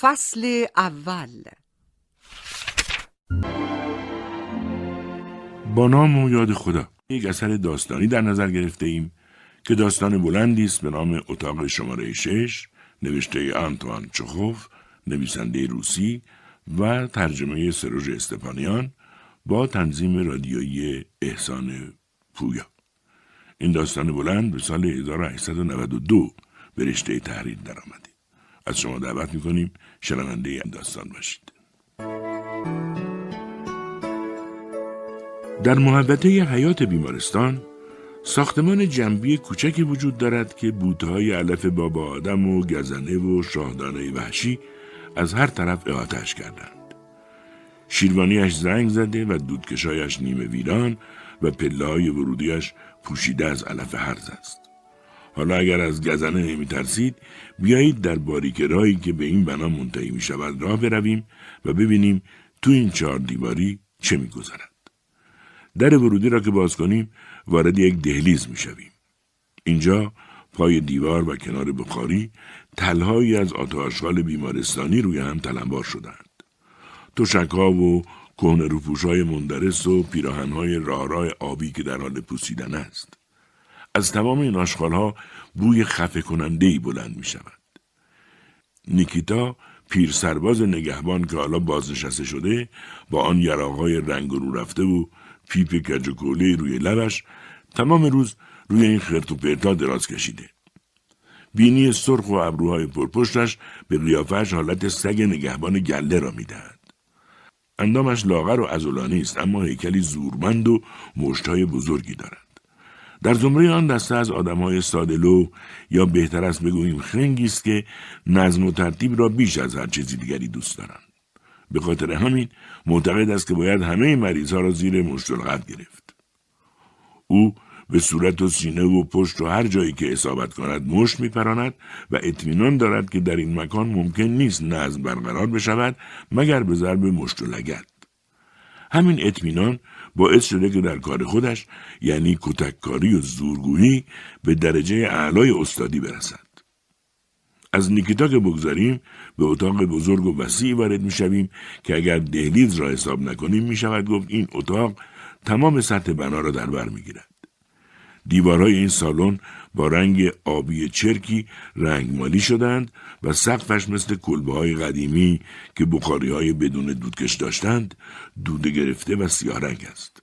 فصل اول. با نام و یاد خدا یک اثر داستانی در نظر گرفته ایم که داستان بلندی است به نام اتاق شماره شش نوشته آنتوان چخوف نویسنده روسی و ترجمه سروژ استپانیان با تنظیم رادیویی احسان پویا. این داستان بلند به سال 1892 به رشته تحریر از شما دعوت می‌کنیم شنونده این داستان باشید در محبته حیات بیمارستان ساختمان جنبی کوچکی وجود دارد که بوتهای علف بابا آدم و گزنه و شاهدانه وحشی از هر طرف احاتش کردند. شیروانیش زنگ زده و دودکشایش نیمه ویران و پله های ورودیش پوشیده از علف هرز است. حالا اگر از گزنه نمی ترسید بیایید در باریک راهی که به این بنا منتهی می شود راه برویم و ببینیم تو این چهار دیواری چه می گذرد. در ورودی را که باز کنیم وارد یک دهلیز می شویم. اینجا پای دیوار و کنار بخاری تلهایی از آتاشغال بیمارستانی روی هم تلمبار شدند. تشکها و کهنه روپوش های مندرس و پیراهن های راه آبی که در حال پوسیدن است. از تمام این ها بوی خفه کننده ای بلند می شود. نیکیتا پیر سرباز نگهبان که حالا بازنشسته شده با آن یراقهای رنگ رو رفته و پیپ کج روی لبش تمام روز روی این خرت و پرتا دراز کشیده. بینی سرخ و ابروهای پرپشتش به قیافش حالت سگ نگهبان گله را می‌دهد. اندامش لاغر و ازولانی است اما هیکلی زورمند و مشتهای بزرگی دارد. در زمره آن دسته از آدمهای سادلو یا بهتر است بگوییم خنگی است که نظم و ترتیب را بیش از هر چیزی دیگری دوست دارند. به خاطر همین معتقد است که باید همه مریض ها را زیر مشتلقت گرفت. او به صورت و سینه و پشت و هر جایی که اصابت کند مشت میپراند و اطمینان دارد که در این مکان ممکن نیست نظم برقرار بشود مگر به ضرب مشت و لگت. همین اطمینان باعث شده که در کار خودش یعنی کتککاری و زورگویی به درجه اعلای استادی برسد. از نیکیتا که بگذاریم به اتاق بزرگ و وسیعی وارد می‌شویم که اگر دهلیز را حساب نکنیم می شود گفت این اتاق تمام سطح بنا را در بر می‌گیرد. دیوارهای این سالن با رنگ آبی چرکی رنگمالی شدند و سقفش مثل کلبه های قدیمی که بخاری های بدون دودکش داشتند دوده گرفته و سیاه رنگ است.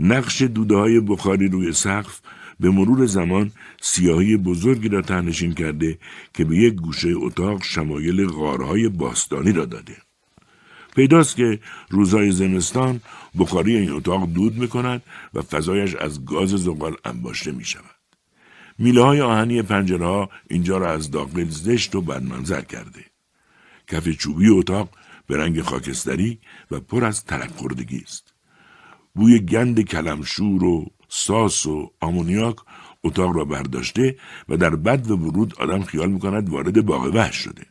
نقش دوده های بخاری روی سقف به مرور زمان سیاهی بزرگی را تنشین کرده که به یک گوشه اتاق شمایل غارهای باستانی را داده. پیداست که روزهای زمستان بخاری این اتاق دود می کند و فضایش از گاز زغال انباشته می شود. میله های آهنی پنجره ها اینجا را از داخل زشت و بدمنظر کرده. کف چوبی اتاق به رنگ خاکستری و پر از ترک است. بوی گند کلمشور و ساس و آمونیاک اتاق را برداشته و در بد و ورود آدم خیال می‌کند وارد باغ وحش شده.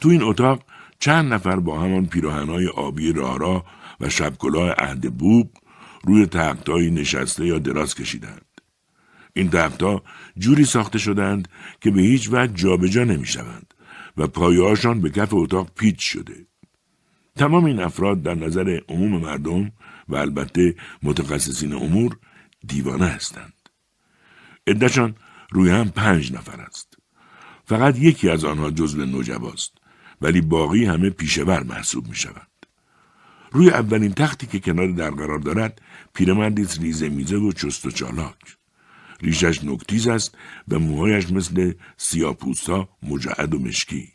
تو این اتاق چند نفر با همان پیراهنهای آبی رارا و شبکلاه عهد بوب روی تختهایی نشسته یا دراز کشیدند. این تختها جوری ساخته شدند که به هیچ وجه جابجا نمی‌شوند و پایه‌هاشان به کف اتاق پیچ شده. تمام این افراد در نظر عموم مردم و البته متخصصین امور دیوانه هستند. عدهشان روی هم پنج نفر است. فقط یکی از آنها جزو نوجباست ولی باقی همه پیشور محسوب می شوند. روی اولین تختی که کنار در قرار دارد پیرمردی ریزه میزه و چست و چالاک. ریشش نکتیز است و موهایش مثل سیاپوستا مجعد و مشکی.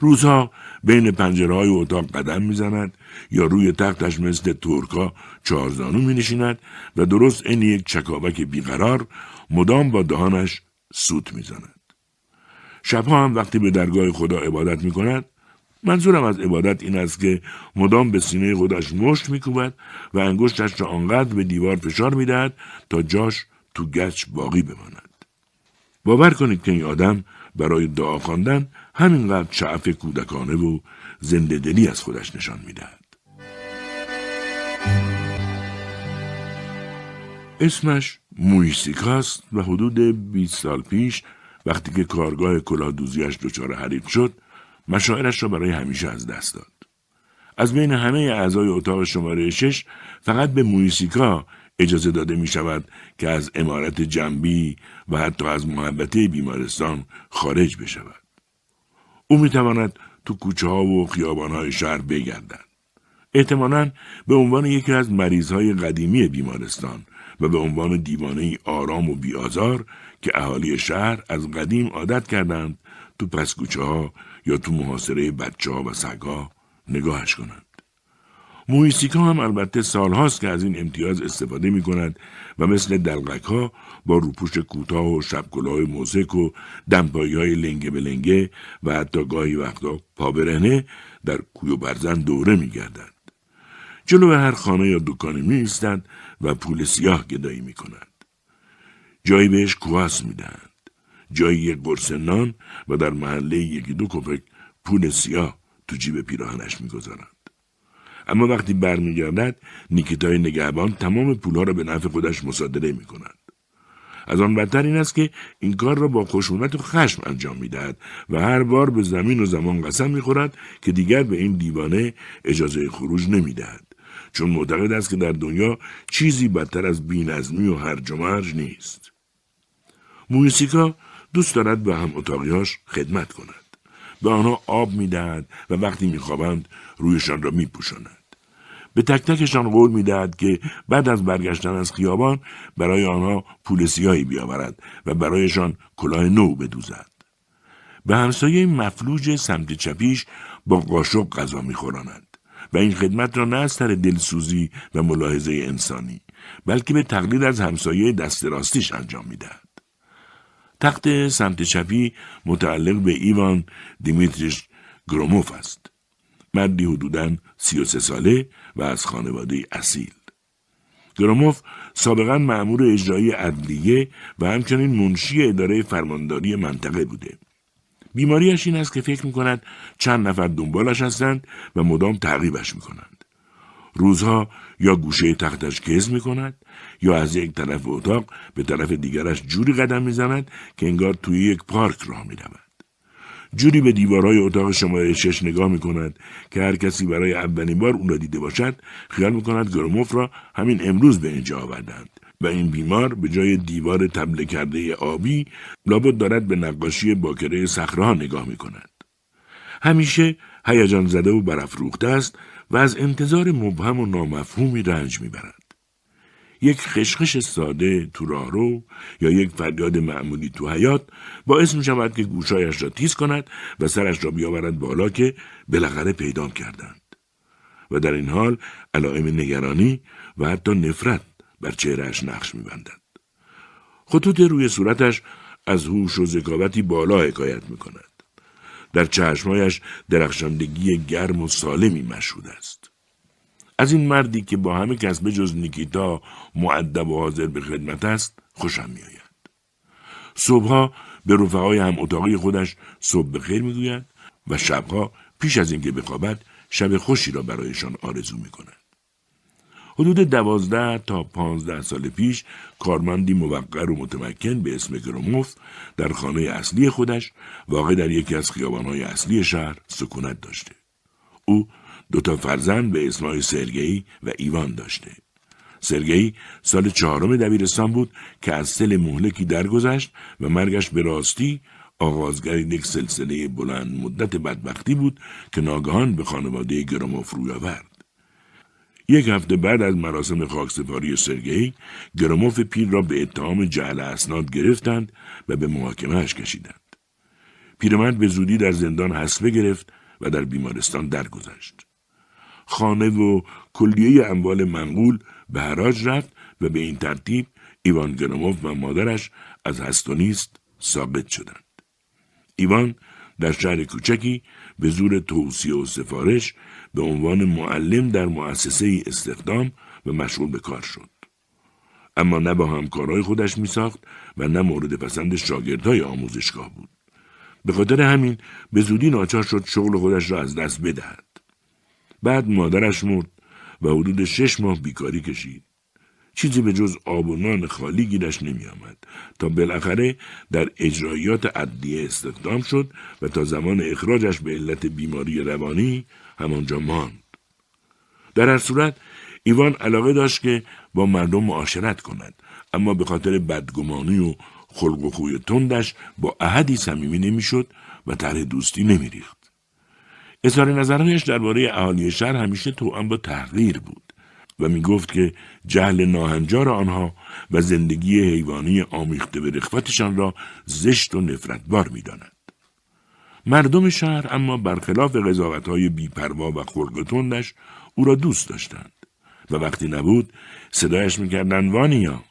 روزها بین پنجره های اتاق قدم می‌زند یا روی تختش مثل ترکا چارزانو می نشیند و درست این یک چکاوک بیقرار مدام با دهانش سوت می‌زند. شبها هم وقتی به درگاه خدا عبادت می کند منظورم از عبادت این است که مدام به سینه خودش مشت میکوبد و انگشتش را آنقدر به دیوار فشار می‌دهد تا جاش تو گچ باقی بماند. باور کنید که این آدم برای دعا خواندن همینقدر شعف کودکانه و زنده دلی از خودش نشان می‌دهد. اسمش مویسیکاست و حدود 20 سال پیش وقتی که کارگاه کلاهدوزیش دچار حریف شد مشاعرش را برای همیشه از دست داد. از بین همه اعضای اتاق شماره شش فقط به مویسیکا اجازه داده می شود که از امارت جنبی و حتی از محبته بیمارستان خارج بشود. او می تواند تو کوچه ها و خیابان های شهر بگردد. احتمالا به عنوان یکی از مریض های قدیمی بیمارستان و به عنوان دیوانه آرام و بیازار که اهالی شهر از قدیم عادت کردند تو پسکوچه ها یا تو محاصره بچه ها و سگا نگاهش کنند. مویسیکا هم البته سالهاست که از این امتیاز استفاده می کند و مثل دلغک ها با روپوش کوتاه و شبکلاه موزک و دمپایی های لنگه به لنگه و حتی گاهی وقتا پابرهنه در کوی و برزن دوره می گردند. جلو هر خانه یا دکانی می و پول سیاه گدایی می کند. جایی بهش کواس می دهند. جایی یک قرص نان و در محله یکی دو کپک پول سیاه تو جیب پیراهنش می‌گذارند اما وقتی برمیگردد نیکیتای نگهبان تمام پولها را به نفع خودش مصادره می کند. از آن بدتر این است که این کار را با خشونت و خشم انجام می‌دهد و هر بار به زمین و زمان قسم می‌خورد که دیگر به این دیوانه اجازه خروج نمی‌دهد چون معتقد است که در دنیا چیزی بدتر از بینظمی و هرج و مرج نیست موسیقا دوست دارد به هم اتاقیاش خدمت کند. به آنها آب می‌دهد و وقتی میخوابند رویشان را میپوشاند. به تک تکشان قول می‌دهد که بعد از برگشتن از خیابان برای آنها پول سیاهی بیاورد و برایشان کلاه نو بدوزد. به همسایه مفلوج سمت چپیش با قاشق غذا میخوراند و این خدمت را نه از سر دلسوزی و ملاحظه انسانی بلکه به تقلید از همسایه دست راستیش انجام می‌دهد. تخت سمت چپی متعلق به ایوان دیمیتریش گروموف است. مردی حدوداً سی و سه ساله و از خانواده اصیل. گروموف سابقا معمور اجرایی عدلیه و همچنین منشی اداره فرمانداری منطقه بوده. بیماریش این است که فکر می کند چند نفر دنبالش هستند و مدام تعقیبش می کنند. روزها یا گوشه تختش کز می کند یا از یک طرف اتاق به طرف دیگرش جوری قدم می‌زند که انگار توی یک پارک راه می رود. جوری به دیوارهای اتاق شماره شش نگاه می کند که هر کسی برای اولین بار اون را دیده باشد خیال می کند گروموف را همین امروز به اینجا آوردند و این بیمار به جای دیوار تبله کرده آبی لابد دارد به نقاشی باکره صخره نگاه می کند. همیشه هیجان زده و برافروخته است و از انتظار مبهم و نامفهومی رنج می‌برد. یک خشخش ساده تو راهرو یا یک فریاد معمولی تو حیات باعث می شود که گوشایش را تیز کند و سرش را بیاورد بالا که بالاخره پیدا کردند. و در این حال علائم نگرانی و حتی نفرت بر چهرهش نقش میبندد. خطوط روی صورتش از هوش و ذکاوتی بالا حکایت می کند. در چشمایش درخشندگی گرم و سالمی مشهود است. از این مردی که با همه کس به جز نیکیتا معدب و حاضر به خدمت است خوشم میآید صبحها به رفقای هم اتاقی خودش صبح بخیر می‌گوید و شبها پیش از اینکه بخوابد شب خوشی را برایشان آرزو می کند. حدود دوازده تا پانزده سال پیش کارمندی موقر و متمکن به اسم گروموف در خانه اصلی خودش واقع در یکی از خیابانهای اصلی شهر سکونت داشته. او دو تا فرزند به اسمای سرگئی و ایوان داشته. سرگئی سال چهارم دبیرستان بود که از سل مهلکی درگذشت و مرگش به راستی آغازگر یک سلسله بلند مدت بدبختی بود که ناگهان به خانواده گراموف روی آورد. یک هفته بعد از مراسم خاکسپاری سرگئی گراموف پیر را به اتهام جعل اسناد گرفتند و به محاکمهش کشیدند. پیرمرد به زودی در زندان حسبه گرفت و در بیمارستان درگذشت. خانه و کلیه اموال منقول به حراج رفت و به این ترتیب ایوان گراموف و مادرش از هست نیست ثابت شدند. ایوان در شهر کوچکی به زور توصیه و سفارش به عنوان معلم در مؤسسه استخدام و مشغول به کار شد. اما نه با همکارای خودش می ساخت و نه مورد پسند شاگردهای آموزشگاه بود. به خاطر همین به زودی ناچار شد شغل خودش را از دست بدهد. بعد مادرش مرد و حدود شش ماه بیکاری کشید. چیزی به جز آب و نان خالی گیرش نمی آمد تا بالاخره در اجرایات عدلیه استخدام شد و تا زمان اخراجش به علت بیماری روانی همانجا ماند. در هر صورت ایوان علاقه داشت که با مردم معاشرت کند اما به خاطر بدگمانی و خلق و خوی تندش با احدی صمیمی نمی‌شد و طرح دوستی نمیریخت اظهار نظرهایش درباره اهالی شهر همیشه توأم با تغییر بود و می گفت که جهل ناهنجار آنها و زندگی حیوانی آمیخته به رخوتشان را زشت و نفرتبار می داند. مردم شهر اما برخلاف قضاوت های بیپروا و خلق تندش او را دوست داشتند و وقتی نبود صدایش می‌کردند وانیا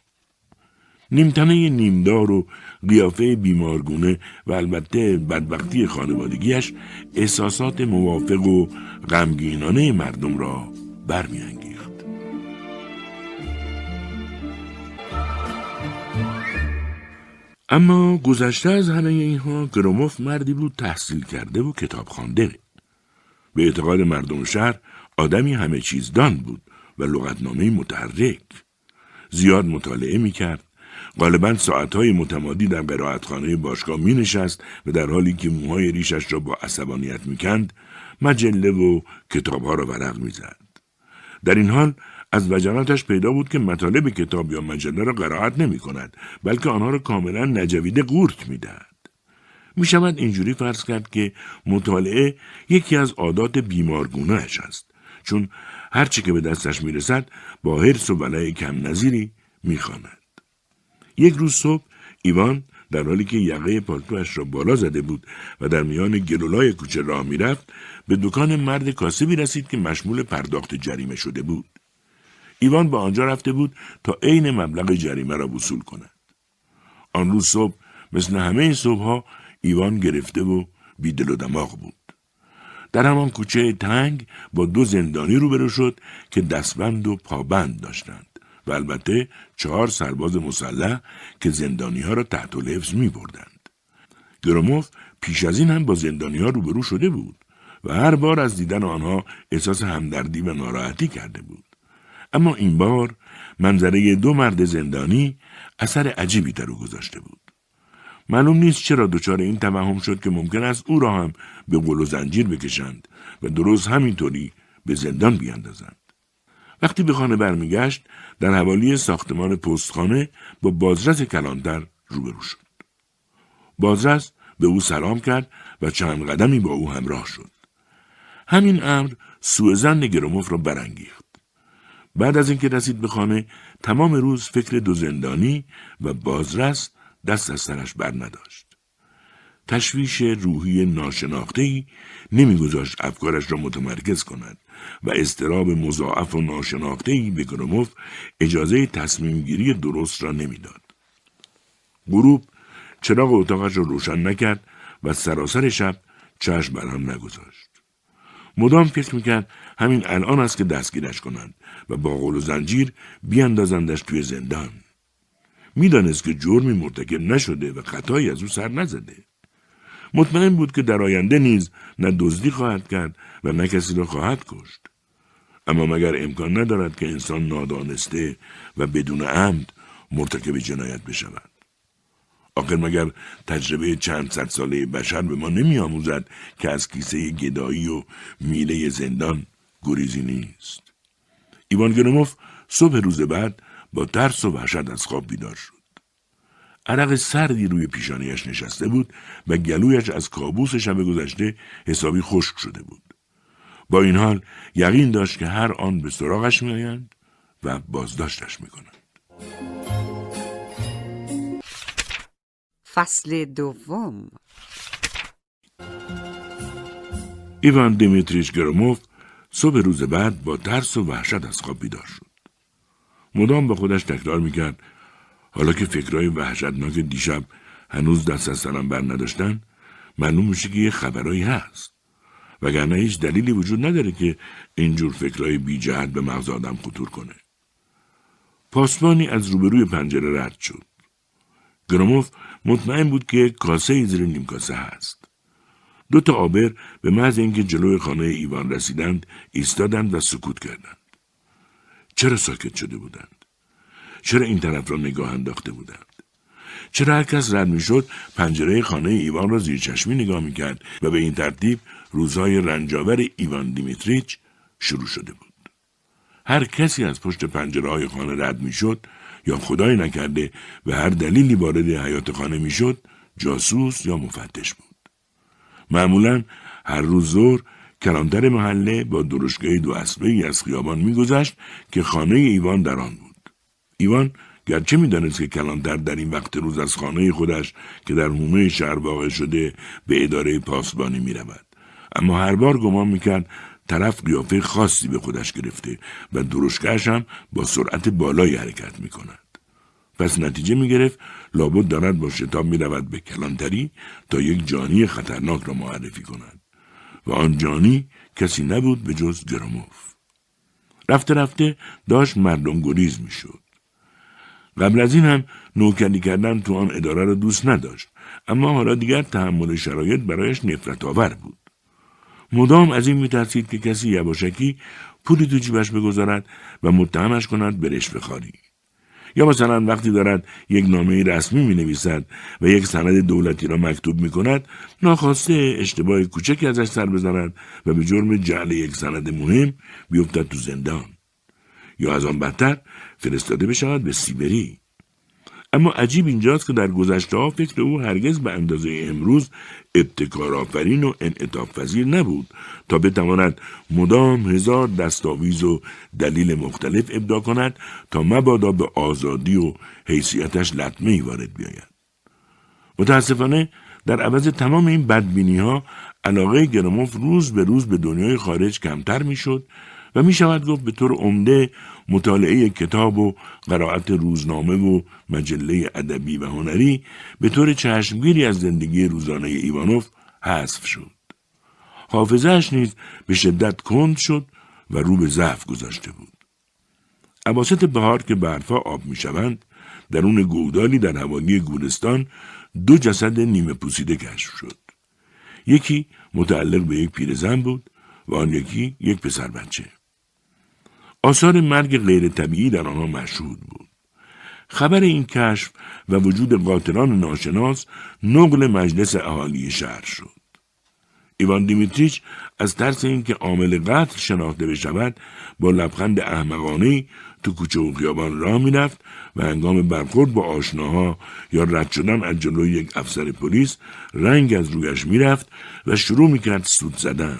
نیمتنه نیمدار و قیافه بیمارگونه و البته بدبختی خانوادگیش احساسات موافق و غمگینانه مردم را برمیانگیخت. اما گذشته از همه اینها گروموف مردی بود تحصیل کرده و کتاب خوانده. به اعتقاد مردم شهر آدمی همه چیزدان بود و لغتنامه متحرک. زیاد مطالعه می کرد غالبا ساعتهای متمادی در قرائتخانه باشگاه می نشست و در حالی که موهای ریشش را با عصبانیت می کند مجله و کتابها را ورق می زد. در این حال از وجناتش پیدا بود که مطالب کتاب یا مجله را قرائت نمی کند بلکه آنها را کاملا نجویده قورت می دهد. می شود اینجوری فرض کرد که مطالعه یکی از عادات بیمارگونهش است چون هرچی که به دستش می رسد با حرس و ولای کم نظیری می یک روز صبح ایوان در حالی که یقه پالتوش را بالا زده بود و در میان گلولای کوچه راه می‌رفت به دکان مرد کاسبی رسید که مشمول پرداخت جریمه شده بود. ایوان با آنجا رفته بود تا عین مبلغ جریمه را وصول کند. آن روز صبح مثل همه صبحها ایوان گرفته و بیدل و دماغ بود. در همان کوچه تنگ با دو زندانی روبرو شد که دستبند و پابند داشتند. و البته چهار سرباز مسلح که زندانی ها را تحت الحفظ می بردند. گروموف پیش از این هم با زندانی ها روبرو شده بود و هر بار از دیدن آنها احساس همدردی و ناراحتی کرده بود. اما این بار منظره دو مرد زندانی اثر عجیبی در او گذاشته بود. معلوم نیست چرا دچار این توهم شد که ممکن است او را هم به قل و زنجیر بکشند و درست همینطوری به زندان بیاندازند. وقتی به خانه برمیگشت در حوالی ساختمان پستخانه با بازرس کلانتر روبرو شد. بازرس به او سلام کرد و چند قدمی با او همراه شد. همین امر سوء گروموف را برانگیخت. بعد از اینکه رسید به خانه تمام روز فکر دو زندانی و بازرس دست از سرش بر نداشت. تشویش روحی ناشناختهی نمیگذاشت افکارش را متمرکز کند و استراب مضاعف و ناشناختهی به گروموف اجازه تصمیم گیری درست را نمی‌داد. غروب چراغ اتاقش را روشن نکرد و سراسر شب چشم بر هم نگذاشت. مدام فکر می‌کرد همین الان است که دستگیرش کنند و با قول و زنجیر بیاندازندش توی زندان. می‌دانست که جرمی مرتکب نشده و خطایی از او سر نزده. مطمئن بود که در آینده نیز نه دزدی خواهد کرد و نه کسی را خواهد کشت. اما مگر امکان ندارد که انسان نادانسته و بدون عمد مرتکب جنایت بشود؟ آخر مگر تجربه چند صد ساله بشر به ما نمی آموزد که از کیسه گدایی و میله زندان گریزی نیست؟ ایوان گرموف صبح روز بعد با ترس و وحشت از خواب بیدار شد. عرق سردی روی پیشانیش نشسته بود و گلویش از کابوس شب گذشته حسابی خشک شده بود. با این حال یقین داشت که هر آن به سراغش میآیند و بازداشتش می‌کنند. فصل دوم ایوان دیمیتریش گروموف صبح روز بعد با ترس و وحشت از خواب بیدار شد. مدام به خودش تکرار می‌کرد حالا که فکرهای وحشتناک دیشب هنوز دست از سرم بر نداشتن معلوم میشه که یه خبرایی هست وگرنه هیچ دلیلی وجود نداره که اینجور فکرهای بی جهت به مغز آدم خطور کنه. پاسبانی از روبروی پنجره رد شد. گروموف مطمئن بود که کاسه زیر نیم کاسه هست. دو تا آبر به محض اینکه جلوی خانه ایوان رسیدند ایستادند و سکوت کردند. چرا ساکت شده بودند؟ چرا این طرف را نگاه انداخته بودند؟ چرا هر کس رد می‌شد پنجره خانه ایوان را زیر چشمی نگاه می‌کرد و به این ترتیب روزهای رنجاور ایوان دیمیتریچ شروع شده بود. هر کسی از پشت پنجره های خانه رد می‌شد یا خدای نکرده به هر دلیلی وارد حیات خانه می‌شد جاسوس یا مفتش بود. معمولا هر روز ظهر کلانتر محله با درشگاه دو اسبه از خیابان میگذشت که خانه ایوان در آن بود. ایوان گرچه می‌دانست که کلانتر در این وقت روز از خانه خودش که در حومه شهر واقع شده به اداره پاسبانی می رود. اما هر بار گمان می‌کرد طرف قیافه خاصی به خودش گرفته و درشکش هم با سرعت بالایی حرکت می کند. پس نتیجه می گرفت لابد دارد با شتاب می رود به کلانتری تا یک جانی خطرناک را معرفی کند. و آن جانی کسی نبود به جز گراموف. رفته رفته داشت مردم گریز می شد. قبل از این هم نوکری کردن تو آن اداره را دوست نداشت اما حالا دیگر تحمل شرایط برایش نفرت آور بود. مدام از این میترسید که کسی یواشکی پولی تو جیبش بگذارد و متهمش کند به رشوه خاری. یا مثلا وقتی دارد یک نامه رسمی می نویسد و یک سند دولتی را مکتوب می کند ناخواسته اشتباه کوچکی ازش سر بزند و به جرم جعل یک سند مهم بیفتد تو زندان یا از آن بدتر فرستاده بشود به سیبری. اما عجیب اینجاست که در گذشته ها فکر او هرگز به اندازه امروز ابتکار آفرین و انعطاف پذیر نبود تا بتواند مدام هزار دستاویز و دلیل مختلف ابدا کند تا مبادا به آزادی و حیثیتش لطمه وارد بیاید. متاسفانه در عوض تمام این بدبینی ها علاقه گراموف روز به روز به دنیای خارج کمتر می‌شد و می شود گفت به طور عمده مطالعه کتاب و قرائت روزنامه و مجله ادبی و هنری به طور چشمگیری از زندگی روزانه ایوانوف حذف شد. حافظهش نیز به شدت کند شد و رو به ضعف گذاشته بود. عواسط بهار که برفا آب می شوند، درون گودالی در حوالی گورستان دو جسد نیمه پوسیده کشف شد. یکی متعلق به یک پیرزن بود و آن یکی یک پسر بچه. آثار مرگ غیر طبیعی در آنها مشهود بود. خبر این کشف و وجود قاتلان ناشناس نقل مجلس اهالی شهر شد. ایوان دیمیتریچ از ترس اینکه عامل قتل شناخته بشود با لبخند احمقانه تو کوچه و خیابان راه می‌رفت و هنگام برخورد با آشناها یا رد شدن از جلوی یک افسر پلیس رنگ از رویش می‌رفت و شروع می‌کرد سود زدن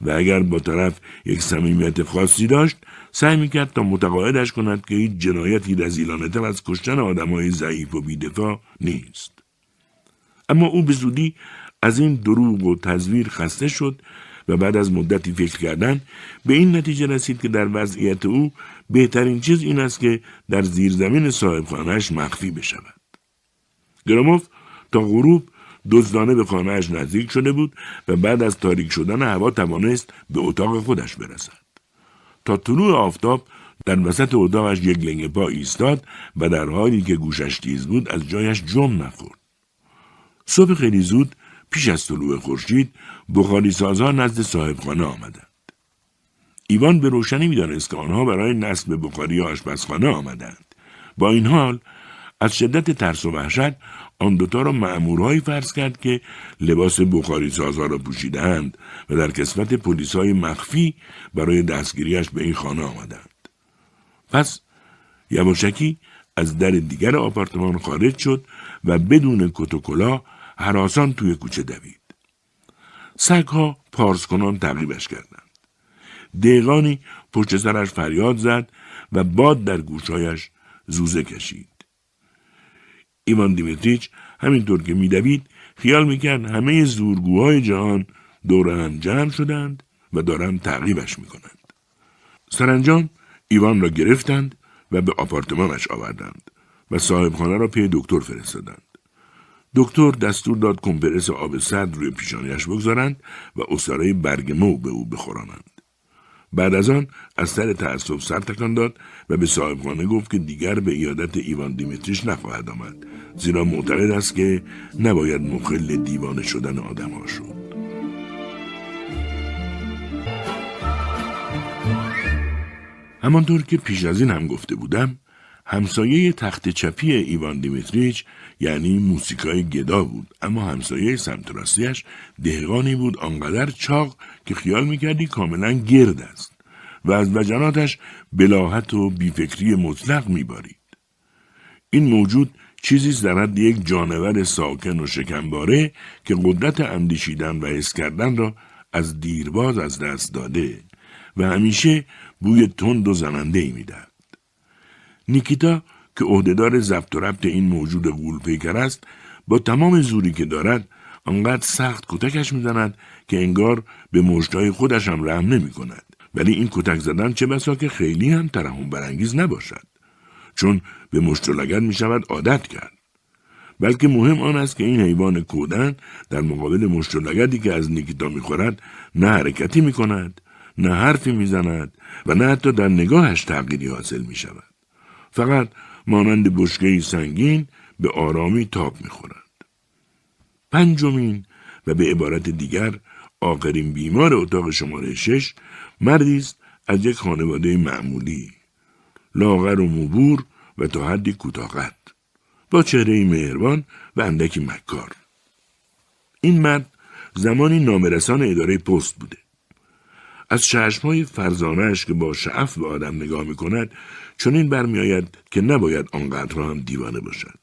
و اگر با طرف یک صمیمیت خاصی داشت سعی می‌کرد تا متقاعدش کند که هیچ جنایتی رزیلانه تر از کشتن آدمهای ضعیف و بیدفاع نیست اما او به زودی از این دروغ و تزویر خسته شد و بعد از مدتی فکر کردن به این نتیجه رسید که در وضعیت او بهترین چیز این است که در زیرزمین صاحبخانهاش مخفی بشود. گراموف تا غروب دزدانه به خانهاش نزدیک شده بود و بعد از تاریک شدن هوا توانست به اتاق خودش برسد. تا طلوع آفتاب در وسط اتاقش یک لنگ پا ایستاد و در حالی که گوشش تیز بود از جایش جم نخورد. صبح خیلی زود پیش از طلوع خورشید بخاری سازها نزد صاحبخانه آمدند. ایوان به روشنی می‌دانست که آنها برای نصب بخاری آشپزخانه آمدند. با این حال از شدت ترس و وحشت آن دوتا را معمورهایی فرض کرد که لباس بخاری سازها را پوشیدهاند و در کسفت پلیس های مخفی برای دستگیریش به این خانه آمدند. پس یواشکی از در دیگر آپارتمان خارج شد و بدون کتوکلا حراسان توی کوچه دوید. سگها پارس کنان تعقیبش کردند. دقیقانی پشت سرش فریاد زد و باد در گوشهایش زوزه کشید. ایوان دیمیتریچ همینطور که میدوید خیال می‌کرد همه زورگوهای جهان دور هم جمع شدند و دارند تعقیبش می‌کنند. سرانجام ایوان را گرفتند و به آپارتمانش آوردند و صاحبخانه را پی دکتر فرستادند. دکتر دستور داد کمپرس آب سرد روی پیشانیش بگذارند و اصاره برگ مو به او بخورانند. بعد از آن از سر تأسف سر تکان داد و به صاحبخانه گفت که دیگر به ایادت ایوان دیمیتریش نخواهد آمد. زیرا معتقد است که نباید مخل دیوانه شدن آدم ها شد. همانطور که پیش از این هم گفته بودم همسایه تخت چپی ایوان دیمیتریچ یعنی موسیقای گدا بود. اما همسایه سمت راستیش دهقانی بود. آنقدر چاق که خیال می‌کردی کاملا گرد است. و از وجناتش بلاحت و بیفکری مطلق میبارید این موجود چیزی در حد یک جانور ساکن و شکمباره که قدرت اندیشیدن و حس کردن را از دیرباز از دست داده و همیشه بوی تند و زننده ای می‌دهد. نیکیتا که عهدهدار ضبط و ربط این موجود غول پیکر است با تمام زوری که دارد آنقدر سخت کتکش می‌زند که انگار به مشتای خودش هم رحم نمی کند. ولی این کتک زدن چه بسا که خیلی هم ترحم برانگیز نباشد. چون به مشت و می شود عادت کرد. بلکه مهم آن است که این حیوان کودن در مقابل مشت و که از نیکیتا می‌خورد نه حرکتی می کند نه حرفی می‌زند و نه حتی در نگاهش تغییری حاصل می شود. فقط مانند بشکه سنگین به آرامی تاب می‌خورد. پنجمین و به عبارت دیگر آخرین بیمار اتاق شماره شش مردی است از یک خانواده معمولی لاغر و مبور و تا حدی کوتاهقد با چهره مهربان و اندکی مکار. این مرد زمانی نامرسان اداره پست بوده. از چشمهای فرزانهش که با شعف به آدم نگاه می کند چنین برمیآید که نباید آنقدر هم دیوانه باشد.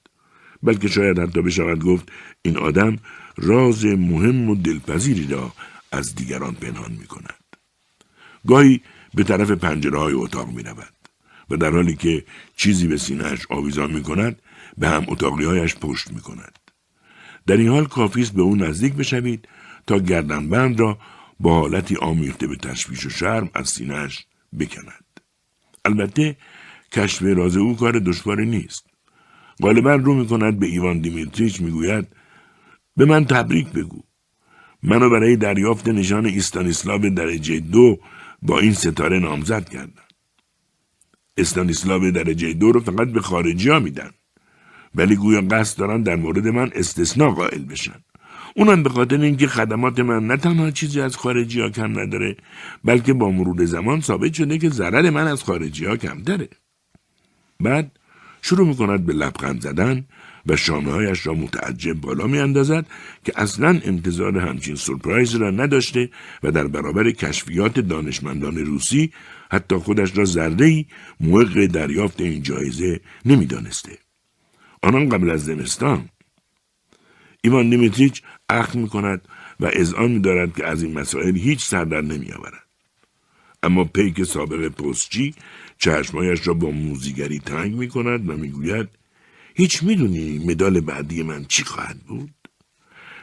بلکه شاید حتی بشود گفت این آدم راز مهم و دلپذیری را از دیگران پنهان می کند. گاهی به طرف پنجره های اتاق می رود و در حالی که چیزی به سینهش آویزان می کند به هم اتاقیهایش پشت می کند. در این حال کافی است به او نزدیک بشوید تا گردنبند را با حالتی آمیخته به تشویش و شرم از سینهش بکند. البته کشف راز او کار دشواری نیست. غالبا رو می کند به ایوان دیمیتریچ می‌گوید به من تبریک بگو. منو برای دریافت نشان ایستانیسلاو درجه دو با این ستاره نامزد کردن. استانیسلاو درجه دو رو فقط به خارجی ها میدن. ولی گویا قصد دارن در مورد من استثناء قائل بشن. اونم به خاطر اینکه خدمات من نه تنها چیزی از خارجی ها کم نداره بلکه با مرور زمان ثابت شده که ضرر من از خارجی ها کمتره. بعد شروع می‌کند به لبخند زدن و شانههایش را متعجب بالا می اندازد که اصلا انتظار همچین سرپرایز را نداشته و در برابر کشفیات دانشمندان روسی حتی خودش را ذره موقع دریافت این جایزه نمی‌دانسته. آنان قبل از زمستان ایوان دیمیتریچ عقد می کند و اذعان می دارد که از این مسائل هیچ سر در نمی آورد. اما پیک سابق پستچی چشمایش را با موزیگری تنگ می کند و می گوید هیچ می‌دونی مدال بعدی من چی خواهد بود؟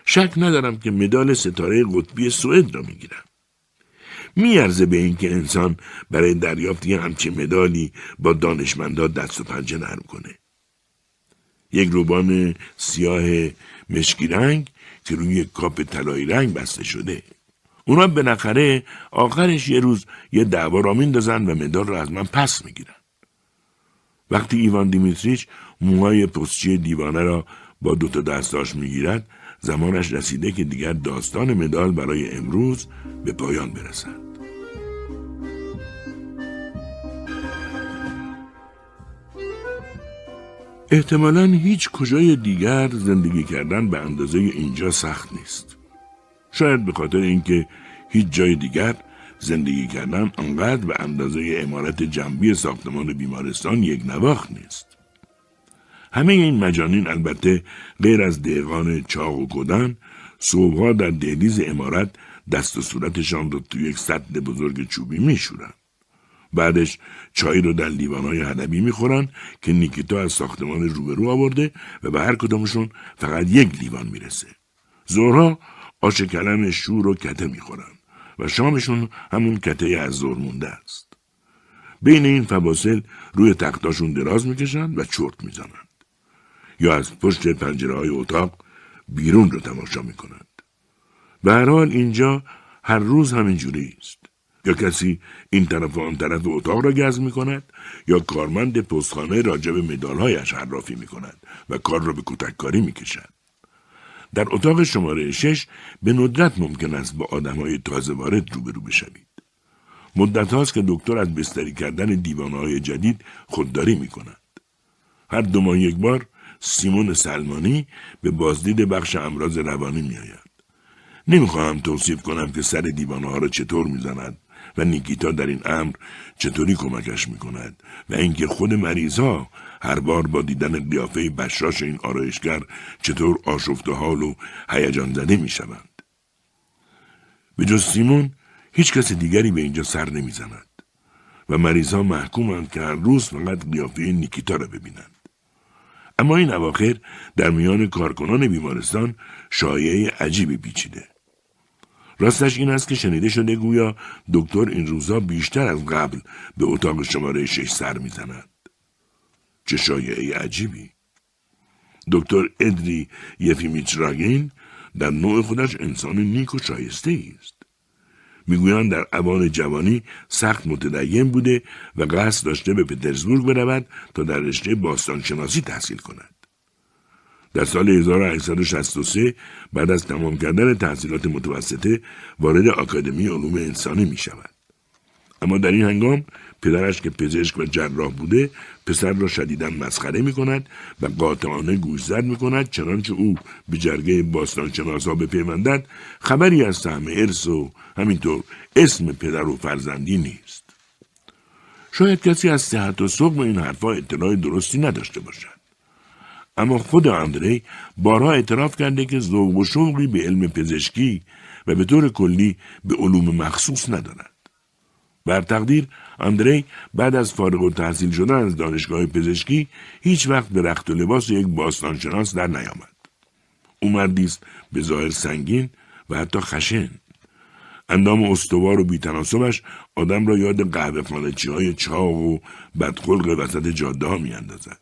شک ندارم که مدال ستاره قطبی سوئد را می‌گیرم. میارزه به اینکه انسان برای دریافت یه همچین مدالی با دانشمندا دست و پنجه نرم کنه. یک روبان سیاه مشکی رنگ که روی کاپ طلایی رنگ بسته شده. اونا بالاخره آخرش یه روز یه دعوا را میندازن و مدال را از من پس می‌گیرن. وقتی ایوان دیمیتریچ موهای پستچی دیوانه را با دوتا دستاش می‌گیرد زمانش رسیده که دیگر داستان مدال برای امروز به پایان برسد. احتمالا هیچ کجای دیگر زندگی کردن به اندازه اینجا سخت نیست. شاید به خاطر اینکه هیچ جای دیگر زندگی کردن آنقدر به اندازه امارت جنبی ساختمان بیمارستان یک نواخت نیست. همه این مجانین البته غیر از دهقان چاق و کدن صبحها در دهلیز امارت دست و صورتشان رو توی یک سطل بزرگ چوبی میشورن. بعدش چای رو در لیوانهای حلبی می‌خورن که نیکیتا از ساختمان روبرو آورده و به هر کدامشون فقط یک لیوان می‌رسه. زورها آش کلم شور و کته می‌خورن و شامشون همون کته از زور مونده است. بین این فواصل روی تختاشون دراز می‌کشن و چرت می‌زنن. یا از پشت پنجره های اتاق بیرون رو تماشا می کنند. به حال اینجا هر روز همین جوری است. یا کسی این طرف و آن طرف اتاق را گز می کند یا کارمند پستخانه راجع به مدالهایش حرافی می کند و کار را به کتککاری می کشد. در اتاق شماره شش به ندرت ممکن است با آدم های تازه وارد روبرو بشوید. مدت هاست که دکتر از بستری کردن دیوانه های جدید خودداری می کند. هر دو ماه یک بار سیمون سلمانی به بازدید بخش امراض روانی میآید. نمی‌خواهم توصیف کنم که سر دیوانه ها را چطور می‌زند و نیکیتا در این امر چطوری کمکش می‌کند و اینکه خود مریض ها هر بار با دیدن قیافه بشاش این آرایشگر چطور آشفته حال و هیجان زده می‌شوند. به جز سیمون هیچ کس دیگری به اینجا سر نمی‌زند و مریض ها محکومند که هر روز فقط قیافه نیکیتا را ببینند. اما این اواخر در میان کارکنان بیمارستان شایعه عجیبی پیچیده. راستش این است که شنیده شده گویا دکتر این روزا بیشتر از قبل به اتاق شماره شش سر می‌زند. چه شایعه عجیبی. دکتر ادری یفیمیچ راگین در نوع خودش انسان نیک و شایسته است. می‌گویند در اوان جوانی سخت متدین بوده و قصد داشته به پترزبورگ برود تا در رشته باستانشناسی تحصیل کند. در سال 1863 بعد از تمام کردن تحصیلات متوسطه وارد آکادمی علوم انسانی می شود. اما در این هنگام پدرش که پزشک و جراح بوده پسر را شدیدا مسخره می کند و قاطعانه گوشزد می کند چنانچه او به جرگه باستانشناسا بپیوندد خبری از سهم ارث و همینطور اسم پدر و فرزندی نیست. شاید کسی از صحت و صبح این حرفها اطلاع درستی نداشته باشد. اما خود اندری بارها اعتراف کرده که ذوق و شوقی به علم پزشکی و به طور کلی به علوم مخصوص ندارد. بر تقدیر اندری بعد از فارغ و تحصیل شدن از دانشگاه پزشکی هیچ وقت به رخت و لباس یک باستانشناس در نیامد. او مردی است به ظاهر سنگین و حتی خشن. اندام استوار و بیتناسبش آدم را یاد قهوه خانچی های چاق و بدخلق وسط جاده ها می اندازد.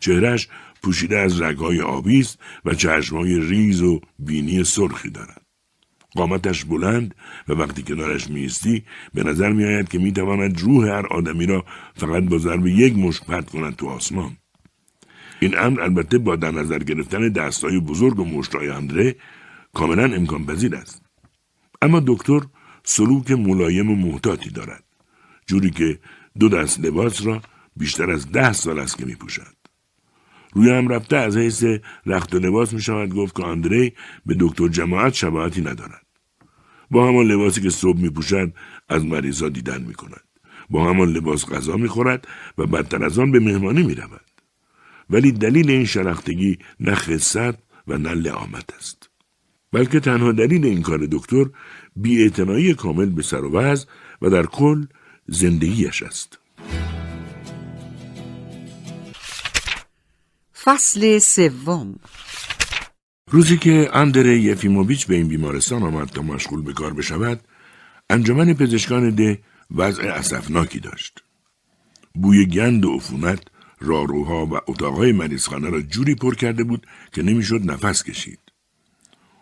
چهرش پوشیده از رگهای آبی است و چشمهای ریز و بینی سرخی دارد. قامتش بلند و وقتی کنارش میستی به نظر میآید که می‌تواند روح هر آدمی را فقط با ضرب یک مشت پرت کند تو آسمان این امر البته با در نظر گرفتن دستای بزرگ و مشتای اندره کاملا امکان پذیر است اما دکتر سلوک ملایم و محتاطی دارد جوری که دو دست لباس را بیشتر از ده سال است که می پوشد. روی هم رفته از حیث رخت و لباس می شود گفت که آندری به دکتر جماعت شباهتی ندارد. با همان لباسی که صبح می پوشد از مریضا دیدن می کند. با همان لباس غذا می خورد و بدتر از آن به مهمانی می رود. ولی دلیل این شلختگی نه خصت و نه لعامت است. بلکه تنها دلیل این کار دکتر بی کامل به سر و وز و در کل زندگیش است. فصل سوم روزی که اندره یفیموویچ به این بیمارستان آمد تا مشغول به کار بشود انجمن پزشکان ده وضع اسفناکی داشت بوی گند و عفونت راروها و اتاقهای مریضخانه را جوری پر کرده بود که نمی‌شد نفس کشید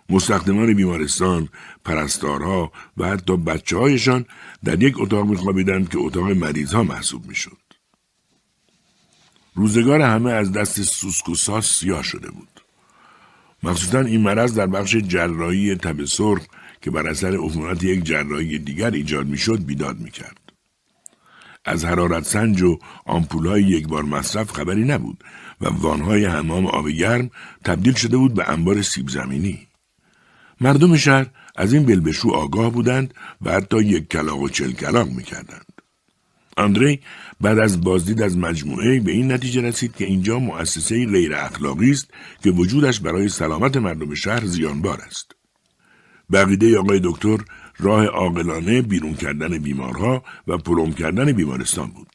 مستخدمان بیمارستان، پرستارها و حتی بچه هایشان در یک اتاق میخوابیدند که اتاق مریض ها محسوب می‌شد. روزگار همه از دست سوسک و سیاه شده بود. مخصوصا این مرض در بخش جراحی تب سرخ که بر اثر عفونت یک جراحی دیگر ایجاد می‌شد بیداد می‌کرد. از حرارت سنج و آمپولهای یک بار مصرف خبری نبود و وانهای حمام آب گرم تبدیل شده بود به انبار سیب زمینی. مردم شهر از این بلبشو آگاه بودند و حتی یک کلاق و چل کلاق می‌کردند. اندری بعد از بازدید از مجموعه به این نتیجه رسید که اینجا مؤسسه غیر اخلاقی است که وجودش برای سلامت مردم شهر زیانبار است. بقیده آقای دکتر راه عاقلانه بیرون کردن بیمارها و پرم کردن بیمارستان بود.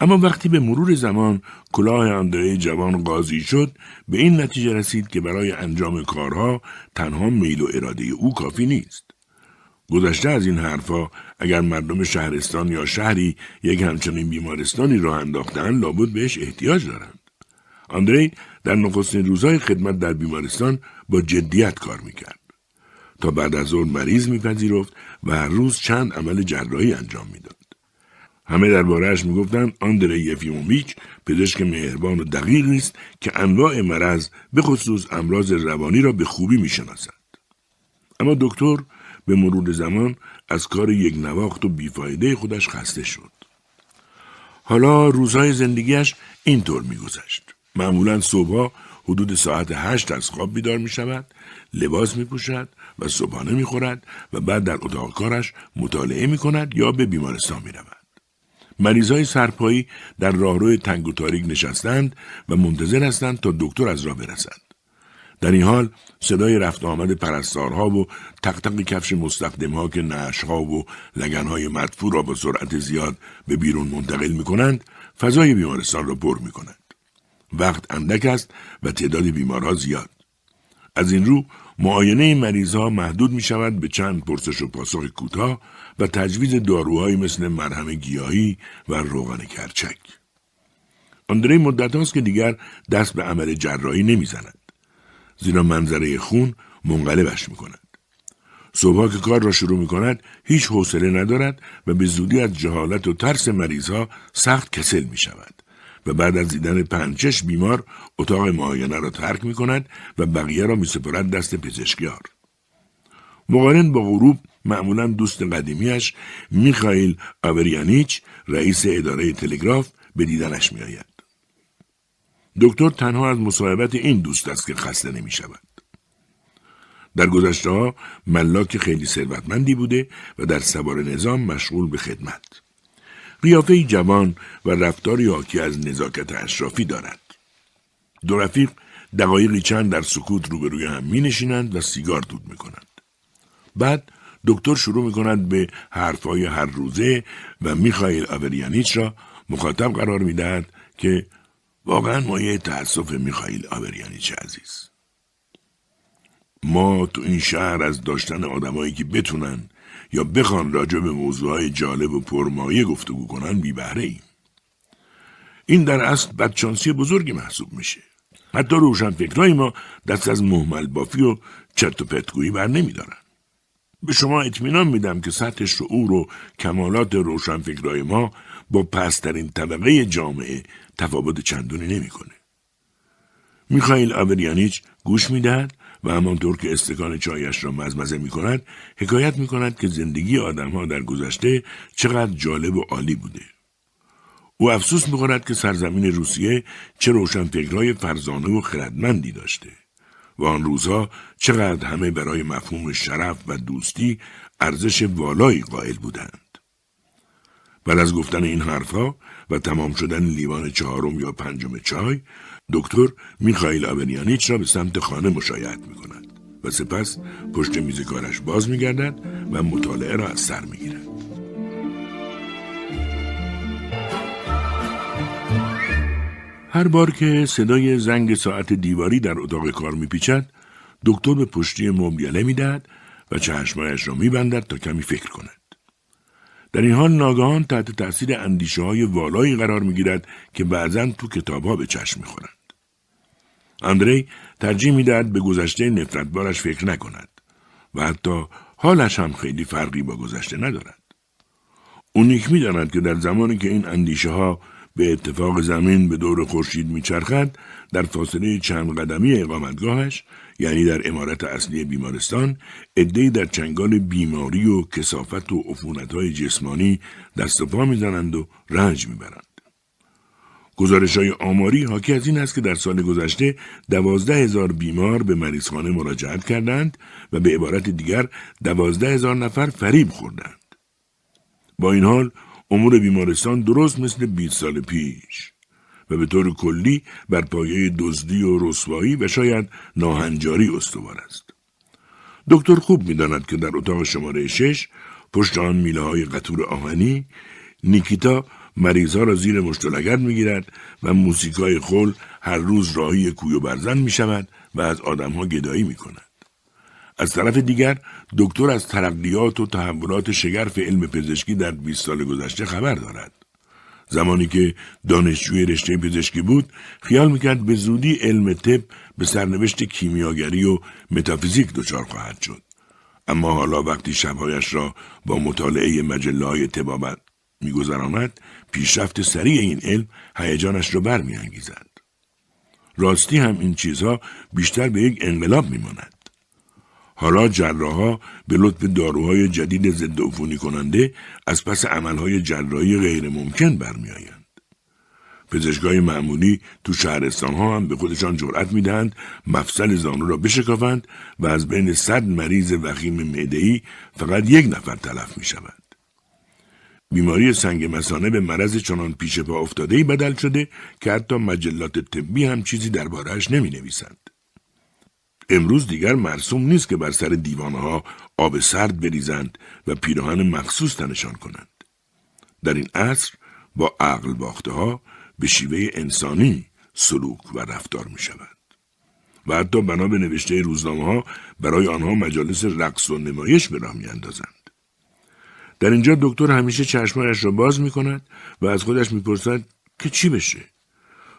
اما وقتی به مرور زمان کلاه اندره جوان قاضی شد به این نتیجه رسید که برای انجام کارها تنها میل و اراده او کافی نیست. گذشته از این حرفها اگر مردم شهرستان یا شهری یک همچنین بیمارستانی راه انداختن لابد بهش احتیاج دارند. آندری در نخستین روزهای خدمت در بیمارستان با جدیت کار می‌کرد. تا بعد از ظهر مریض میپذیرفت و هر روز چند عمل جراحی انجام می‌داد. همه دربارهاش می‌گفتند آندری یفیموویچ پزشک مهربان و دقیق است که انواع مرض به خصوص امراض روانی را به خوبی می‌شناسد. اما دکتر به مرور زمان از کار یک نواخت و بیفایده خودش خسته شد. حالا روزهای زندگیش اینطور میگذشت معمولا صبحها حدود ساعت هشت از خواب بیدار می شود، لباس می پوشد و صبحانه می خورد و بعد در اتاق کارش مطالعه می کند یا به بیمارستان می رود. مریضای سرپایی در راهرو تنگ و تاریک نشستند و منتظر هستند تا دکتر از راه برسد. در این حال صدای رفت آمد پرستارها و تق کفش مستخدمها که نشها و لگنهای مدفوع را با سرعت زیاد به بیرون منتقل می کنند فضای بیمارستان را پر می کند. وقت اندک است و تعداد بیمارها زیاد. از این رو معاینه مریض ها محدود می شود به چند پرسش و پاسخ کوتاه و تجویز داروهایی مثل مرهم گیاهی و روغن کرچک. آندری مدت است که دیگر دست به عمل جراحی نمی‌زند. زیرا منظره خون منقلبش می کند. صبح که کار را شروع می کند هیچ حوصله ندارد و به زودی از جهالت و ترس مریض ها سخت کسل می شود و بعد از دیدن پنجش بیمار اتاق معاینه را ترک می کند و بقیه را می سپرد دست پزشکیار. مقارن با غروب معمولا دوست قدیمیش میخائیل آوریانیچ رئیس اداره تلگراف به دیدنش می آید. دکتر تنها از مصاحبت این دوست است که خسته نمی شود. در گذشته ها ملاک خیلی ثروتمندی بوده و در سوار نظام مشغول به خدمت. قیافه جوان و رفتاری حاکی از نزاکت اشرافی دارد. دو رفیق دقایقی چند در سکوت روبروی هم می نشینند و سیگار دود می کنند. بعد دکتر شروع می کند به حرفهای هر روزه و میخائیل آوریانیچ را مخاطب قرار می دهد که واقعا مایه تأسف میخائیل آوریانیچ عزیز. ما تو این شهر از داشتن آدمایی که بتونن یا بخوان راجع به موضوعهای جالب و پرمایه گفتگو کنن بی بهره ایم. این در اصل بدشانسی بزرگی محسوب میشه. حتی روشن فکرهای ما دست از محمل بافی و چرت و پتگویی بر نمیدارن. به شما اطمینان میدم که سطح شعور و کمالات روشنفکرهای ما با پسترین طبقه جامعه تفاوت چندونی نمی‌کنه. میخائیل آوریانیچ گوش می‌دهد و همانطور که استکان چایش را مزمزه می کند حکایت می کند که زندگی آدمها در گذشته چقدر جالب و عالی بوده. او افسوس می کند که سرزمین روسیه چه روشنفکرهای فرزانه و خردمندی داشته. و آن روزها چقدر همه برای مفهوم شرف و دوستی ارزش والایی قائل بودند. بعد از گفتن این حرفها و تمام شدن لیوان چهارم یا پنجم چای دکتر میخائیل آبریانیچ را به سمت خانه مشایعت می کند و سپس پشت میز کارش باز می گردد و مطالعه را از سر می گیرد. هر بار که صدای زنگ ساعت دیواری در اتاق کار میپیچد دکتر به پشتی مبل می‌دهد و چشمایش را میبندد تا کمی فکر کند در این حال ناگهان تحت تاثیر اندیشه های والایی قرار می‌گیرد که بعضا تو کتاب ها به چشم می‌خورند. اندری ترجیح می‌دهد به گذشته نفرتبارش فکر نکند و حتی حالش هم خیلی فرقی با گذشته ندارد. او نیک می‌داند که در زمانی که این اندیشه ها به اتفاق زمین به دور خورشید میچرخد در فاصله چند قدمی اقامتگاهش یعنی در امارت اصلی بیمارستان عدهای در چنگال بیماری و کسافت و عفونتهای جسمانی دست و پا می‌زنند و رنج می‌برند گزارش های آماری حاکی از این است که در سال گذشته دوازده هزار بیمار به مریضخانه مراجعت کردند و به عبارت دیگر دوازده هزار نفر فریب خوردند. با این حال امور بیمارستان درست مثل 20 سال پیش و به طور کلی بر پایه دزدی و رسوایی و شاید ناهنجاری استوار است. دکتر خوب می‌داند که در اتاق شماره شش پشت آن میله های قطور آهنی نیکیتا مریضها را زیر مشتلگرد می‌گیرد و موسیقای خل هر روز راهی کوی و برزن می شود و از آدمها گدایی می کند. از طرف دیگر دکتر از ترقیات و تحولات شگرف علم پزشکی در 20 سال گذشته خبر دارد. زمانی که دانشجوی رشته پزشکی بود خیال می‌کرد به زودی علم طب به سرنوشت کیمیاگری و متافیزیک دچار خواهد شد. اما حالا وقتی شبهایش را با مطالعه مجله های تبابت میگذراند پیشرفت سریع این علم هیجانش را برمیانگیزد. راستی هم این چیزها بیشتر به یک انقلاب میماند. حالا جراحها به لطف داروهای جدید ضد عفونی کننده از پس عملهای جراحی غیر ممکن برمیآیند. پزشکای معمولی تو شهرستان ها هم به خودشان جرأت می‌دهند مفصل زانو را بشکافند و از بین صد مریض وخیم معده‌ای فقط یک نفر تلف می شود. بیماری سنگ مسانه به مرض چنان پیش پا افتاده بدل شده که حتی مجلات طبی هم چیزی دربارهش نمی نویسند. امروز دیگر مرسوم نیست که بر سر دیوانها آب سرد بریزند و پیراهن مخصوص تنشان کنند. در این عصر با عقل باخته ها به شیوه انسانی سلوک و رفتار می شود. و حتی بنا به نوشته روزنامه ها برای آنها مجالس رقص و نمایش به راه می اندازند. در اینجا دکتر همیشه چشمایش را باز می کند و از خودش می‌پرسد که چی بشه؟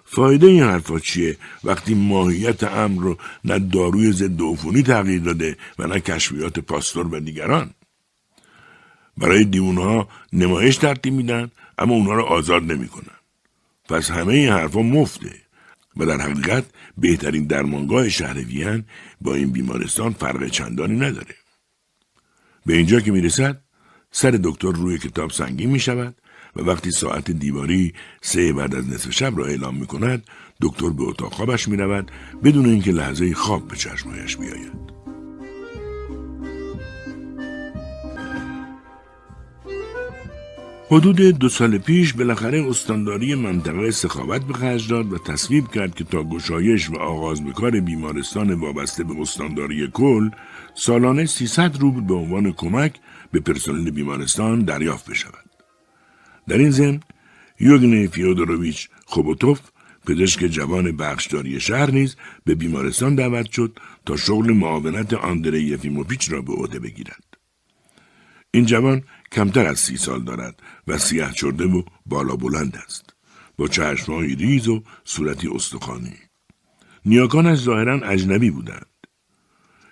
فایده این حرفا چیه؟ وقتی ماهیت امر رو نه داروی ضد عفونی تغییر داده و نه کشفیات پاستور و دیگران. برای دیونها نمایش ترتیب میدن اما اونها رو آزاد نمی‌کنن. پس همه این حرفا مفته و در حقیقت بهترین درمانگاه شهر وین با این بیمارستان فرق چندانی نداره. به اینجا که می‌رسد سر دکتر روی کتاب سنگین می شود و وقتی ساعت دیواری سه بعد از نصف شب را اعلام می کند دکتر به اتاق خوابش می رود بدون اینکه لحظه خواب به چشمایش بیاید. حدود دو سال پیش بالاخره استانداری منطقه سخاوت به خرج داد و تصویب کرد که تا گشایش و آغاز به کار بیمارستان وابسته به استانداری کل سالانه 300 روبل به عنوان کمک به پرسنل بیمارستان دریافت بشود. در این ضمن یوگن فیودوروویچ خوبوتوف پزشک جوان بخشداری شهر نیز به بیمارستان دعوت شد تا شغل معاونت آندره یفیموپیچ را به عهده بگیرد. این جوان کمتر از سی سال دارد و سیاه چرده و بالا بلند است. با چشمهایی ریز و صورتی استخوانی. نیاکانش ظاهرا اجنبی بودند.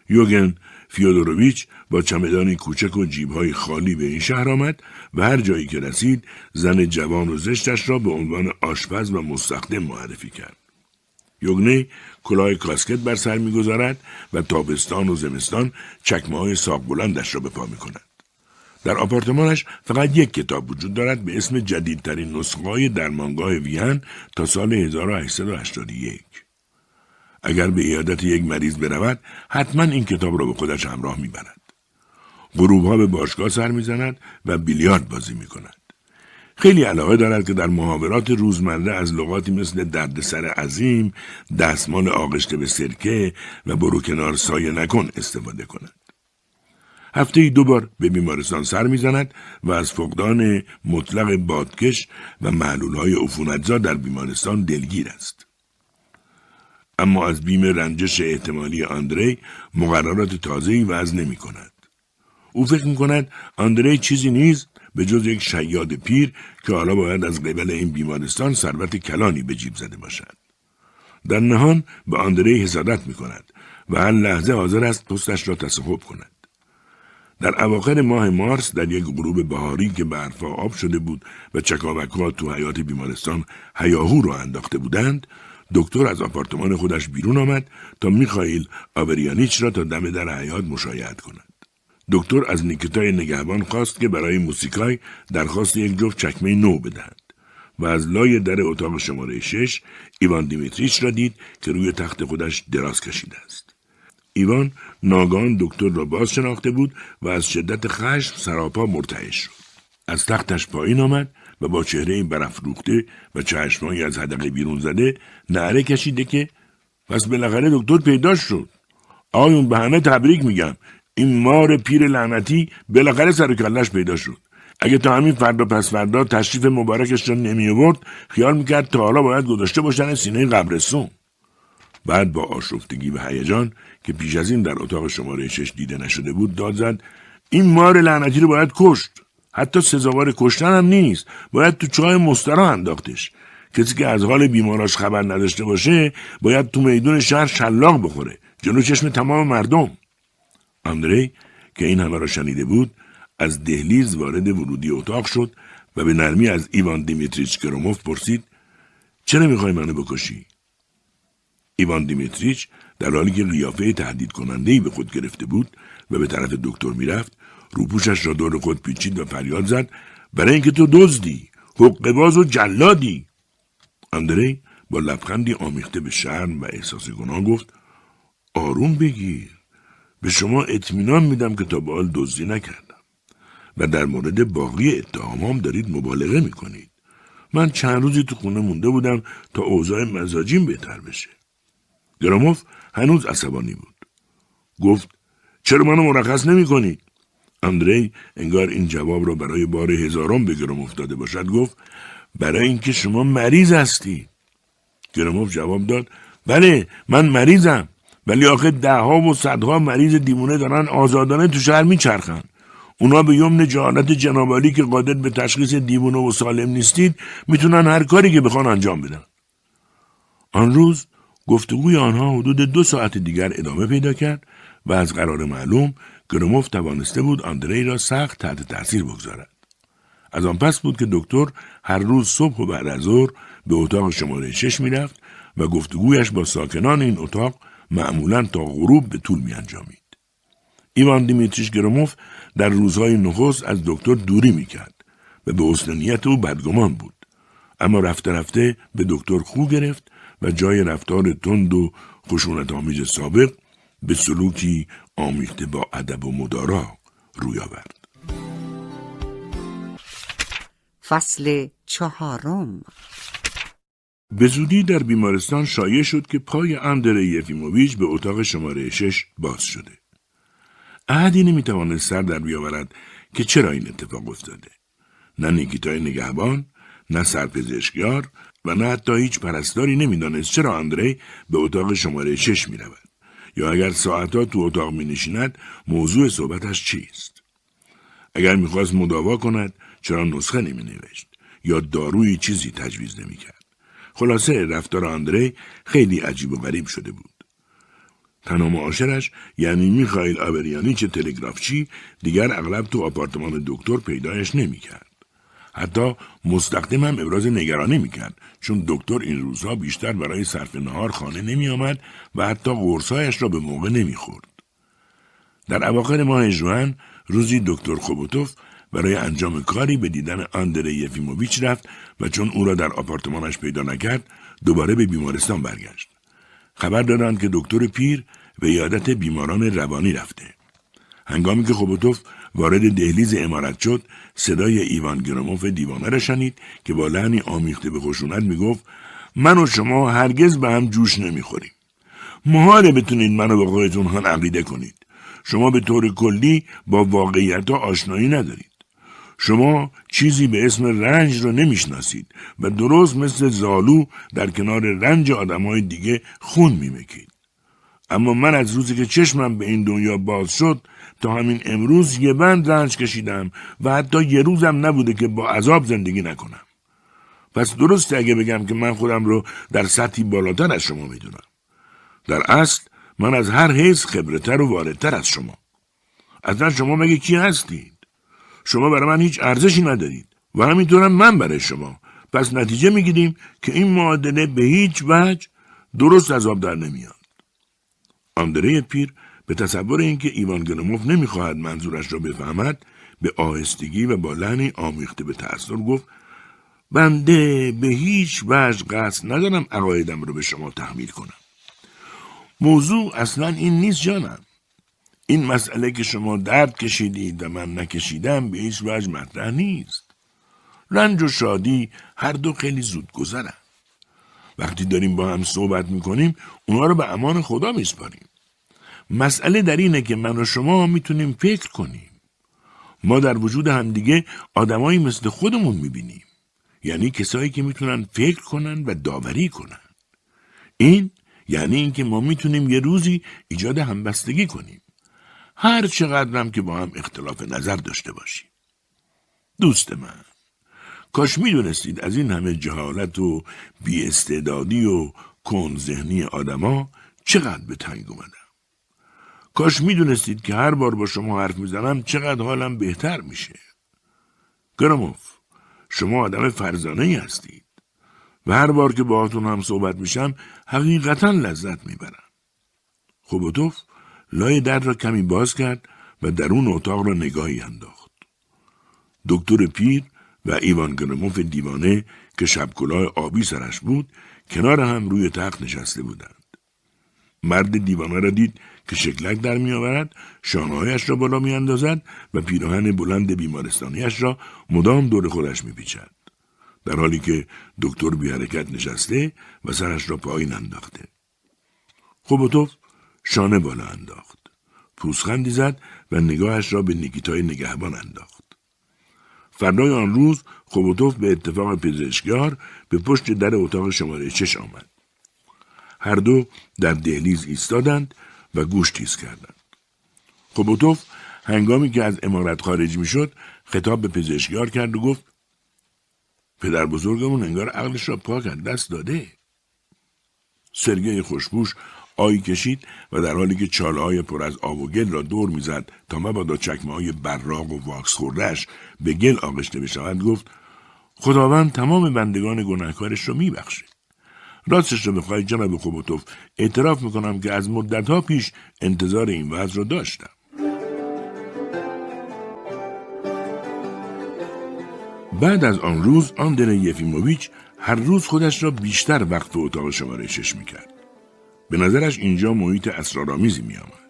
یوگن فیودوروویچ با چمدانی کوچک و جیبهای خالی به این شهر آمد و هر جایی که رسید زن جوان و زشتش را به عنوان آشپز و مستخدم معرفی کرد. یوگنه کلاه کاسکت بر سر می‌گذارد و تابستان و زمستان چکمه های ساق بلندش را به پا می کند. در آپارتمانش فقط یک کتاب وجود دارد به اسم جدیدترین نسخه های درمانگاه ویهن تا سال 1881. اگر به ایادت یک مریض برود حتما این کتاب را به خودش همراه می‌برد غروب ها به باشگاه سر می‌زند و بیلیارد بازی می کند. خیلی علاقه دارد که در محاورات روزمره از لغاتی مثل دردسر عظیم، دستمال آغشته به سرکه و برو کنار سایه نکن استفاده کند. هفته ای دو بار به بیمارستان سر می‌زند و از فقدان مطلق بادکش و معلول های عفونتزا در بیمارستان دلگیر است. اما از بیم رنجش احتمالی آندری مقررات تازه‌ای وضع نمی کند. او فکر می کند آندری چیزی نیست به جز یک شیاد پیر که حالا باید از قبل این بیمارستان ثروت کلانی به جیب زده باشد. در نهان به آندری حسادت می کند و هر لحظه حاضر است پستش را تصحب کند. در اواخر ماه مارس در یک غروب بهاری که برفا آب شده بود و چکاوکها تو حیات بیمارستان هیاهو را انداخته بودند دکتر از آپارتمان خودش بیرون آمد تا میخائیل آوریانیچ را تا دم در حیات مشایعت کند. دکتر از نیکتای نگهبان خواست که برای موسیکای درخواست یک جفت چکمه نو بدهد و از لای در اتاق شماره شش ایوان دیمیتریچ را دید که روی تخت خودش دراز کشیده است. ایوان ناگان دکتر را باز شناخته بود و از شدت خشم سراپا مرتعش شد. از تختش پایین آمد و با چهره برافروخته و چشمهایی از حدقه بیرون زده نعره کشیده که پس بالاخره دکتر پیدا شد. آیون به همه تبریک میگم. این مار پیر لعنتی بالاخره سر کلش پیدا شد. اگه تا همین فردا پس فردا تشریف مبارکش را نمی آورد خیال می‌کرد تا حالا باید گذاشته باشن سینه قبرستون. بعد با آشفتگی و هیجان که پیش از این در اتاق شماره شش دیده نشده بود داد زد این مار لعنتی رو باید کشت. حتی سزاوار کشتن هم نیست. باید تو چای مسترا انداختش. کسی که از حال بیماراش خبر نداشته باشه باید تو میدون شهر شلاق بخوره. جلو چشم تمام مردم. اندری که این همه را شنیده بود از دهلیز وارد ورودی اتاق شد و به نرمی از ایوان دیمیتریچ کروموف پرسید چرا می‌خوای منو بکشی؟ ایوان دیمیتریچ در حالی که قیافه تهدید کننده به خود گرفته بود و به طرف دکتر می‌رفت روپوشش را دور خود پیچید و فریاد زد. برای اینکه تو دزدی حقباز و جلادی. اندری با لبخندی آمیخته به شرم و احساس گناه گفت آروم بگیر. به شما اطمینان میدم که تا به حال دزدی نکردم. و در مورد باقی اتهامام دارید مبالغه می‌کنید. من چند روزی تو خونه مونده بودم تا اوضاع مزاجیم بهتر بشه. گراموف هنوز عصبانی بود. گفت چرا منو مرخص نمی کنی؟ اندری انگار این جواب را برای بار هزارم به گراموف داده باشد گفت برای اینکه شما مریض هستی. گراموف جواب داد بله من مریضم. ولی آخه دهها و صدها مریض دیمونه دارن آزادانه تو شهر میچرخن. اونا به یمن جهالت جنابالی که قادر به تشخیص دیوونه و سالم نیستید می‌تونن هر کاری که بخوان انجام بدن. آن روز گفتگوی آنها حدود دو ساعت دیگر ادامه پیدا کرد و از قرار معلوم گروموف توانسته بود آندری را سخت تحت تاثیر بگذارد از آن پس بود که دکتر هر روز صبح و بعد از ظهر به اتاق شماره شش می‌رفت و گفتگویش با ساکنان این اتاق معمولا تا غروب به طول می انجامید. ایوان دیمیتریش گروموف در روزهای نخست از دکتر دوری می‌کرد و به اصلانیت او بدگمان بود. اما رفته رفته به دکتر خو گرفت و جای رفتار تند و خشونت آمیز سابق به سلوکی آمیخته با ادب و مدارا روی آورد. فصل چهارم به زودی در بیمارستان شایع شد که پای اندره یفیموویچ به اتاق شماره شش باز شده. احدی نمی‌توانست سر در بیاورد که چرا این اتفاق افتاده. نه نیکیتای نگهبان، نه سرپزشکیار و نه حتی هیچ پرستاری نمی‌دانست چرا اندری به اتاق شماره شش می رود. یا اگر ساعتها تو اتاق می نشیند موضوع صحبتش چیست. اگر می‌خواست مداوا کند چرا نسخه نمی نوشت یا داروی چیزی تجویز نمی کرد. خلاصه رفتار آندری خیلی عجیب و غریب شده بود. تنها معاشرش یعنی میخائیل آبریانیچ تلگرافچی دیگر اغلب تو آپارتمان دکتر پیدایش نمی‌کرد. حتی مستقدم هم ابراز نگرانی می‌کرد چون دکتر این روزها بیشتر برای صرف نهار خانه نمی آمد و حتی قرصهایش را به موقع نمی‌خورد. در اواخر ماه جوان روزی دکتر خوبوتوف برای انجام کاری به دیدن آندره یفیموویچ رفت و چون او را در آپارتمانش پیدا نکرد دوباره به بیمارستان برگشت. خبر دادند که دکتر پیر به یادت بیماران روانی رفته. هنگامی که خوبوتوف وارد دهلیز امارت شد صدای ایوان گراموف دیوانه را شنید که با لحنی آمیخته به خشونت می‌گفت من و شما هرگز به هم جوش نمی‌خوریم. محاله بتونید منو به خودتون هم عقیده کنید. شما به طور کلی با واقعیت آشنایی ندارید. شما چیزی به اسم رنج را نمی‌شناسید و درست مثل زالو در کنار رنج آدمای دیگه خون میمکید. اما من از روزی که چشمم به این دنیا باز شد تا همین امروز یه بند رنج کشیدم و حتی یه روزم نبوده که با عذاب زندگی نکنم. پس درسته اگه بگم که من خودم رو در سطحی بالاتر از شما می‌دونم. در اصل من از هر حیث خبرتر و واردتر از شما. اصلا شما مگه کی هستید؟ شما برای من هیچ ارزشی ندارید و همینطورم من برای شما. پس نتیجه می‌گیریم که این معادله به هیچ وجه درست از در نمیاد. آندره پیر به تصور اینکه ایوان گنوموف نمی‌خواهد منظورش را بفهمد به آهستگی و با لحنی آمیخته به تأثیر گفت بنده به هیچ وجه قصد ندارم عقایدم رو به شما تحمیل کنم. موضوع اصلا این نیست جانم. این مسئله که شما درد کشیدید و من نکشیدم به هیچ وجه مطرح نیست. رنج و شادی هر دو خیلی زود گذرن. وقتی داریم با هم صحبت می‌کنیم اونا رو به امان خدا میسپاریم. مسئله در اینه که من و شما می‌تونیم فکر کنیم. ما در وجود همدیگه آدمایی مثل خودمون می‌بینیم. یعنی کسایی که می‌تونن فکر کنن و داوری کنن. این یعنی اینکه ما می‌تونیم یه روزی ایجاد همبستگی کنیم. هر چقدرم که با هم اختلاف نظر داشته باشیم. دوست من کاش می‌دونستید از این همه جهالت و بیاستعدادی و کن ذهنی آدما چقدر به تنگ اومدم. کاش می‌دونستید که هر بار با شما حرف می‌زنم چقدر حالم بهتر میشه. گراموف شما آدم فرزانه ای هستید و هر بار که باهاتون هم صحبت میشم حقیقتا لذت می‌برم. خوبوتوف لای در را کمی باز کرد و درون اتاق را نگاهی انداخت. دکتر پیر و ایوان گرموف دیوانه که شبکلاه آبی سرش بود کنار هم روی تخت نشسته بودند. مرد دیوانه را دید که شکلک در میآورد شانههایش را بالا میاندازد و پیراهن بلند بیمارستانیش را مدام دور خودش میپیچد. در حالی که دکتر بی حرکت نشسته و سرش را پایین انداخته. خوبوتوف شانه بالا انداخت. پوسخندی زد و نگاهش را به نیکیتای نگهبان انداخت. فردای آن روز خوبوتوف به اتفاق پزشکیار به پشت در اتاق شماره چش آمد. هر دو در دهلیز ایستادند و گوش تیز کردند. خوبوتوف هنگامی که از امارت خارج می‌شد خطاب به پزشکیار کرد و گفت پدر بزرگمون انگار عقلش را پاک از دست داده. سرگی خوشبوش آیی کشید و در حالی که چاله های پر از آب و گل را دور می‌زد تا مبادا چکمه های براق و واکس خوردهش به گل آغشته بشود گفت خداوند تمام بندگان گناهکارش را میبخشه. راستش رو بخواهید جناب خوبوتوف اعتراف می‌کنم که از مدتها پیش انتظار این وضع را داشتم. بعد از آن روز آندره یفیموویچ هر روز خودش را بیشتر وقت به اتاق شماره شش می‌کرد. به نظرش اینجا محیط اسرارآمیزی میآمد.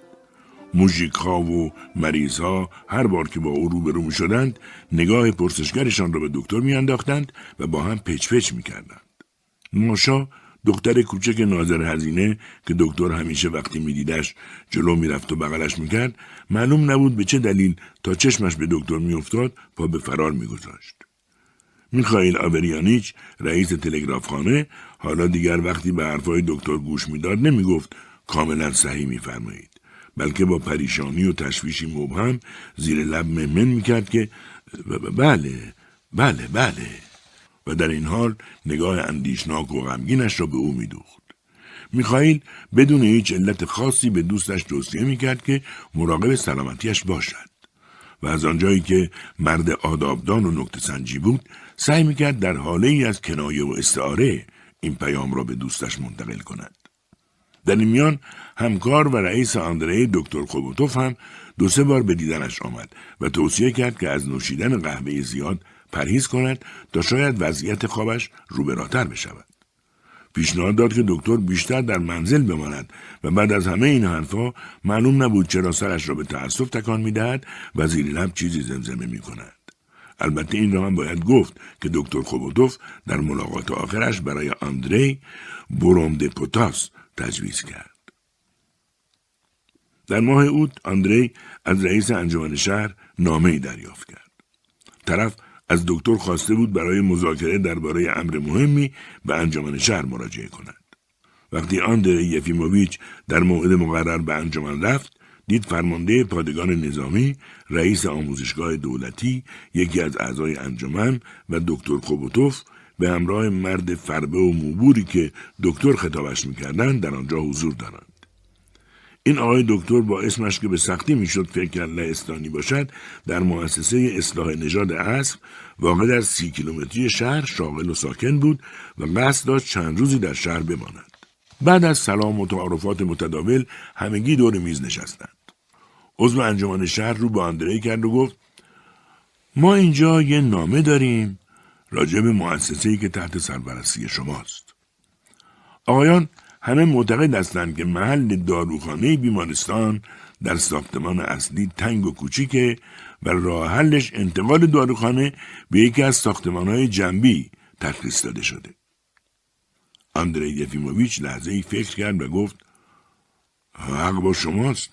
موژیک ها و مریض ها هر بار که با او روبرو می شدند نگاه پرسشگرشان را به دکتر میانداختند و با هم پچ پچ می. ماشا دختر کوچک ناظر هزینه که دکتر همیشه وقتی میدیدش جلو می‌رفت و بغلش می‌کرد معلوم نبود به چه دلیل تا چشمش به دکتر میافتاد پا به فرار میگذاشت. میخائیل آوریانیچ رئیس تلگرافخانه حالا دیگر وقتی به حرفهای دکتر گوش می‌داد نمی‌گفت کاملا صحیح میفرمایید بلکه با پریشانی و تشویشی مبهم زیر لب ممن می‌کرد که بله بله بله. و در این حال نگاه اندیشناک و غمگینش را به او میدوخت. میخائیل بدون هیچ علت خاصی به دوستش توصیه می‌کرد که مراقب سلامتیش باشد و از آنجایی که مرد آدابدان و نکته سنجی بود سعی می‌کرد در حاله ای از کنایه و استعاره این پیام را به دوستش منتقل کند. در این میان همکار و رئیس آندره دکتر خوبوتوف هم دو سه بار به دیدنش آمد و توصیه کرد که از نوشیدن قهوه زیاد پرهیز کند تا شاید وضعیت خوابش روبراتر بشود. پیشنهاد داد که دکتر بیشتر در منزل بماند و بعد از همه این حرفها معلوم نبود چرا سرش را به تأسف تکان می‌دهد و زیر لب چیزی زمزمه می کند. البته این را هم باید گفت که دکتر خوبوتوف در ملاقات آخرش برای آندری بروم پوتاس تجویز کرد. در ماه اوت آندری از رئیس انجمن شهر نامه دریافت کرد. طرف از دکتر خواسته بود برای مذاکره درباره امر مهمی به انجمن شهر مراجعه کند. وقتی آندره یفیموویچ در موعد مقرر به انجمن رفت، دید فرمانده پادگان نظامی، رئیس آموزشگاه دولتی، یکی از اعضای انجمن و دکتر کوبوتوف به همراه مرد فربه و موبوری که دکتر خطابش می‌کردند در آنجا حضور دارند. این آقای دکتر با اسمش که به سختی می‌شد فکر لهستانی باشد در مؤسسه اصلاح نژاد اسب واقع در سی کیلومتری شهر شاغل و ساکن بود و قصد داشت چند روزی در شهر بماند. بعد از سلام و تعارفات متداول همگی دور میز نشستند. عضو انجمن شهر رو به کرد و گفت ما اینجا یه نامه داریم راجع به مؤسسه‌ای که تحت سرپرستی شماست. آقایان همه معتقد هستند که محل داروخانه بیمارستان در ساختمان اصلی تنگ و کوچیکه و راه حلش انتقال داروخانه به یکی از های جنبی تخصیص داده شده. اندری یفیموویچ لحظه ای فکر کرد و گفت حق با شماست.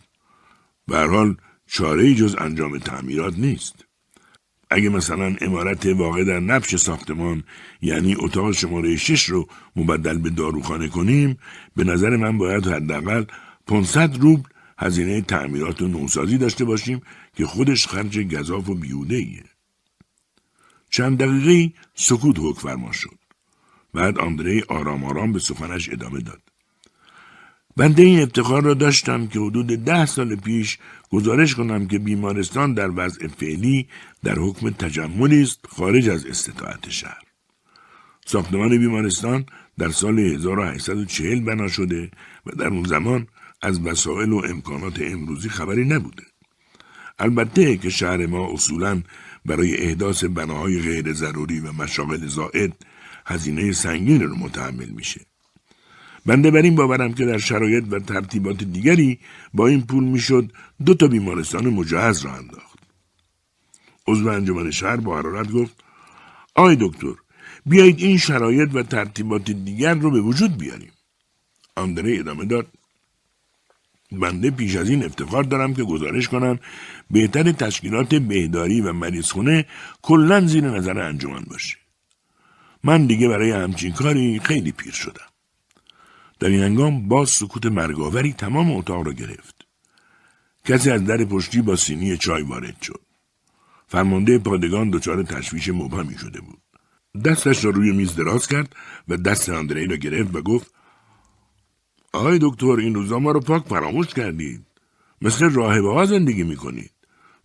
به حال چاره جز انجام تعمیرات نیست. اگه مثلا امارت واقع در نبش ساختمان یعنی اتاق شماره شش رو مبدل به داروخانه کنیم به نظر من باید حداقل 500 روبل هزینه تعمیرات و نوسازی داشته باشیم که خودش خرج گذاف و بیوده ایه. چند دقیقه سکوت حک فرما شد. بعد آندری آرام آرام به سخنش ادامه داد. بنده این افتخار را داشتم که حدود ده سال پیش گزارش کنم که بیمارستان در وضع فعلی در حکم تجملی است خارج از استطاعت شهر. ساختمان بیمارستان در سال 1840 بنا شده و در اون زمان از وسایل و امکانات امروزی خبری نبوده. البته که شهر ما اصولا برای احداث بناهای غیر ضروری و مشاغل زائد هزینه سنگین رو متحمل میشه. بنده بر این باورم که در شرایط و ترتیبات دیگری با این پول می‌شد دو تا بیمارستان مجهز را انداخت. عضو انجمن شهر با حرارت گفت آی دکتر بیایید این شرایط و ترتیبات دیگر رو به وجود بیاریم. آندره ادامه داد بنده پیش از این افتخار دارم که گزارش کنم بهتر تشکیلات بهداری و مریضخونه کلا زیر نظر انجمن باشه. من دیگه برای همچین کاری خیلی پیر شدم. در این هنگام باز سکوت مرگاوری تمام اتاق را گرفت. کسی از در پشتی با سینی چای وارد شد. فرمانده پادگان دچار تشویش مبهمی شده بود. دستش را روی میز دراز کرد و دست اندری را گرفت و گفت آقای دکتر این روزا ما رو پاک فراموش کردید. مثل راهبه ها زندگی می‌کنید.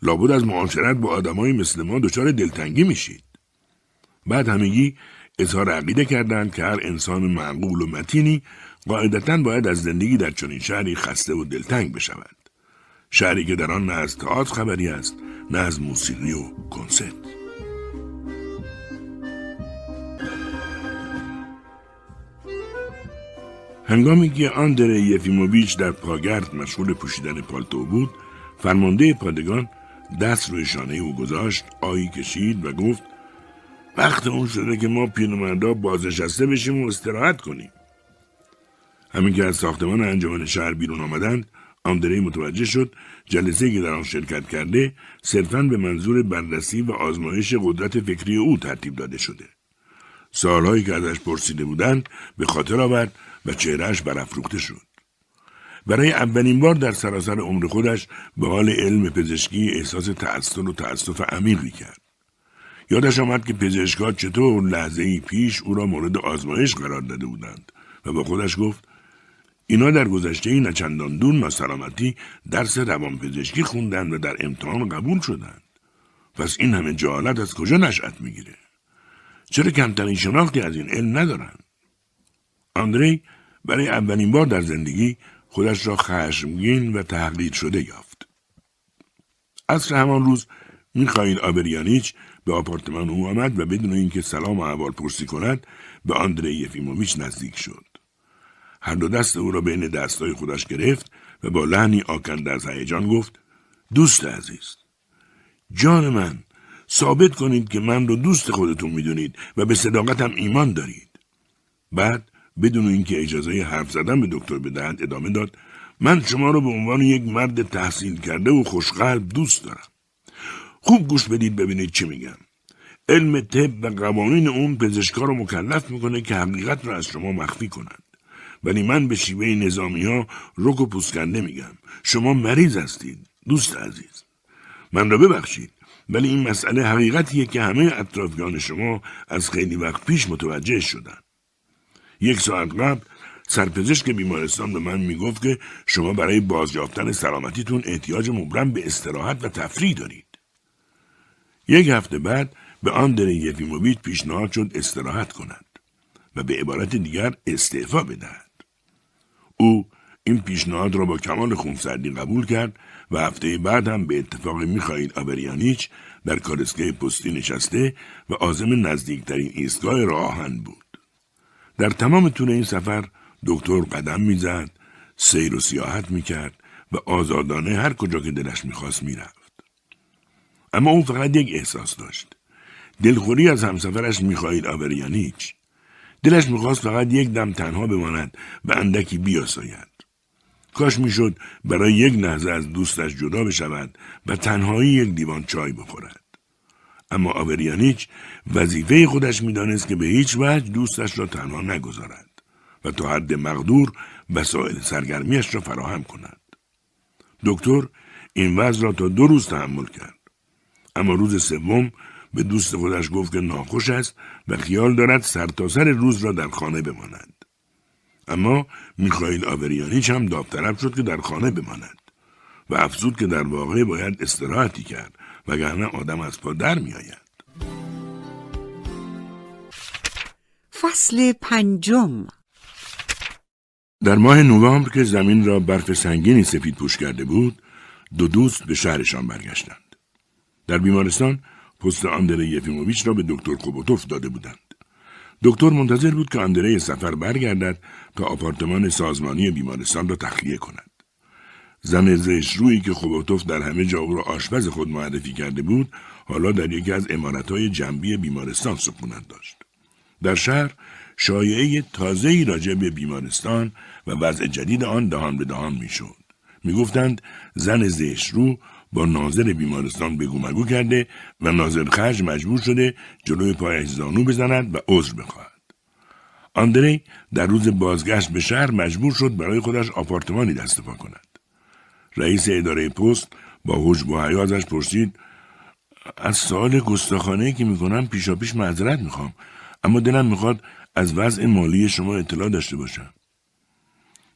لابد از معاشرت با آدمایی مثل ما دچار دلتنگی میشید. بعد همگی اظهار عقیده کردند که هر انسان معقول و متینی قاعدتا باید از زندگی در چنین شهری خسته و دلتنگ بشود. شهری که در آن نه از تئاتر خبری است نه از موسیقی و کنسرت. هنگامی که آندره یفیموویچ در پاگرد مشغول پوشیدن پالتو بود فرمانده پادگان دست روی شانه او گذاشت آیی کشید و گفت وقت اون شده که ما پیرمردا بازنشسته بشیم و استراحت کنیم همین که از ساختمان انجمن شهر بیرون آمدند آندری متوجه شد جلسه که در آن شرکت کرده صرفا به منظور بررسی و آزمایش قدرت فکری او ترتیب داده شده. سالهایی که ازش پرسیده بودند به خاطر آورد و چهرهش برافروخته شد. برای اولین بار در سراسر عمر خودش به حال علم پزشکی احساس تأثیر و تأسف عمیقی کرد یادش آمد که پزشکها چطور لحظه ای پیش او را مورد آزمایش قرار داده بودند و با خودش گفت اینا در گذشته ای نچندان دور ناسلامتی درس روانپزشکی خوندند و در امتحان قبول شدند. پس این همه جهالت از کجا نشأت می‌گیره؟ چرا کمترین شناختی از این علم ندارند آندری برای اولین بار در زندگی خودش را خشمگین و تحقیر شده یافت. عصر همان روز میخائیل آبریانیچ به آپارتمان او آمد و بدون اینکه سلام و احوال پرسی کند به آندری یفیموویچ نزدیک شد. هر دو دست او را بین دستای خودش گرفت و با لحنی آکنده از هیجان گفت دوست عزیز جان من ثابت کنید که من رو دوست خودتون می‌دونید و به صداقتم ایمان دارید. بعد بدون اینکه اجازه حرف زدن به دکتر بدهد ادامه داد من شما رو به عنوان یک مرد تحصیل کرده و خوشقلب دوست دارم. خوب گوش بدید ببینید چی میگم. علم طب و قوانین اون پزشکا رو مکلف می‌کنه که حقیقت را از شما مخفی کنند ولی من به شیوه نظامی ها رک و پوسکنده میگم شما مریض هستید دوست عزیز من را ببخشید ولی این مسئله حقیقتیه که همه اطرافیان شما از خیلی وقت پیش متوجه شدن یک ساعت قبل سرپزشک بیمارستان به من می‌گفت که شما برای بازیافتن سلامتیتون احتیاج مبرم به استراحت و تفریح دارید. یک هفته بعد به آندر یفیموویچ پیشنهاد شد استراحت کند و به عبارت دیگر استعفا بدهد. او این پیشنهاد را با کمال خونسردی قبول کرد و هفته بعد هم به اتفاق میخائیل آبریانیچ در کارسگاه پستی نشسته و آزم نزدیکترین ایستگاه راهن بود. در تمام طول این سفر دکتر قدم می‌زد سیر و سیاحت می‌کرد و آزادانه هر کجا که دلش می‌خواست می‌رفت اما او فقط یک احساس داشت دلخوری از همسفرش میخائیل آبریانیچ دلش می‌خواست فقط یک دم تنها بماند و اندکی بیاساید کاش می‌شد برای یک لحظه از دوستش جدا بشود و تنهایی یک دیوان چای بخورد اما آوریانیچ وظیفه خودش می‌دانست که به هیچ وجه دوستش را تنها نگذارد و تا حد مقدور وسایل سرگرمیش را فراهم کند. دکتر این وضع را تا دو روز تحمل کرد. اما روز سوم به دوست خودش گفت که ناخوش است و خیال دارد سرتاسر سر روز را در خانه بماند. اما میخائیل آوریانیچ هم داوطلب شد که در خانه بماند و افزود که در واقع باید استراحتی کرد وگرنه آدم از پا در میآید. فصل پنجم. در ماه نوامبر که زمین را برف سنگینی سفید پوش کرده بود دو دوست به شهرشان برگشتند. در بیمارستان پست آندره یفیموویچ را به دکتر کوبوتوف داده بودند. دکتر منتظر بود که آندره سفر برگردد تا آپارتمان سازمانی بیمارستان را تخلیه کند. زن زش روی که خوبوتوف در همه جا او را آشپز خود معرفی کرده بود حالا در یکی از امارتهای جنبی بیمارستان سکونت داشت. در شهر شایعه تازه‌ای راجع به بیمارستان و وضع جدید آن دهان به دهان می‌شد. می‌گفتند زن زش رو با ناظر بیمارستان بگو مگو کرده و ناظر خرج مجبور شده جلوی پایش زانو بزند و عذر بخواهد. آندری در روز بازگشت به شهر مجبور شد برای خودش آپارتمانی دست پا کند. رئیس اداره پست با حجب و ازش پرسید از سوال گستاخانه که می‌کنم پیشا پیش معذرت می‌خوام اما دلم می‌خواد از وضع مالی شما اطلاع داشته باشم.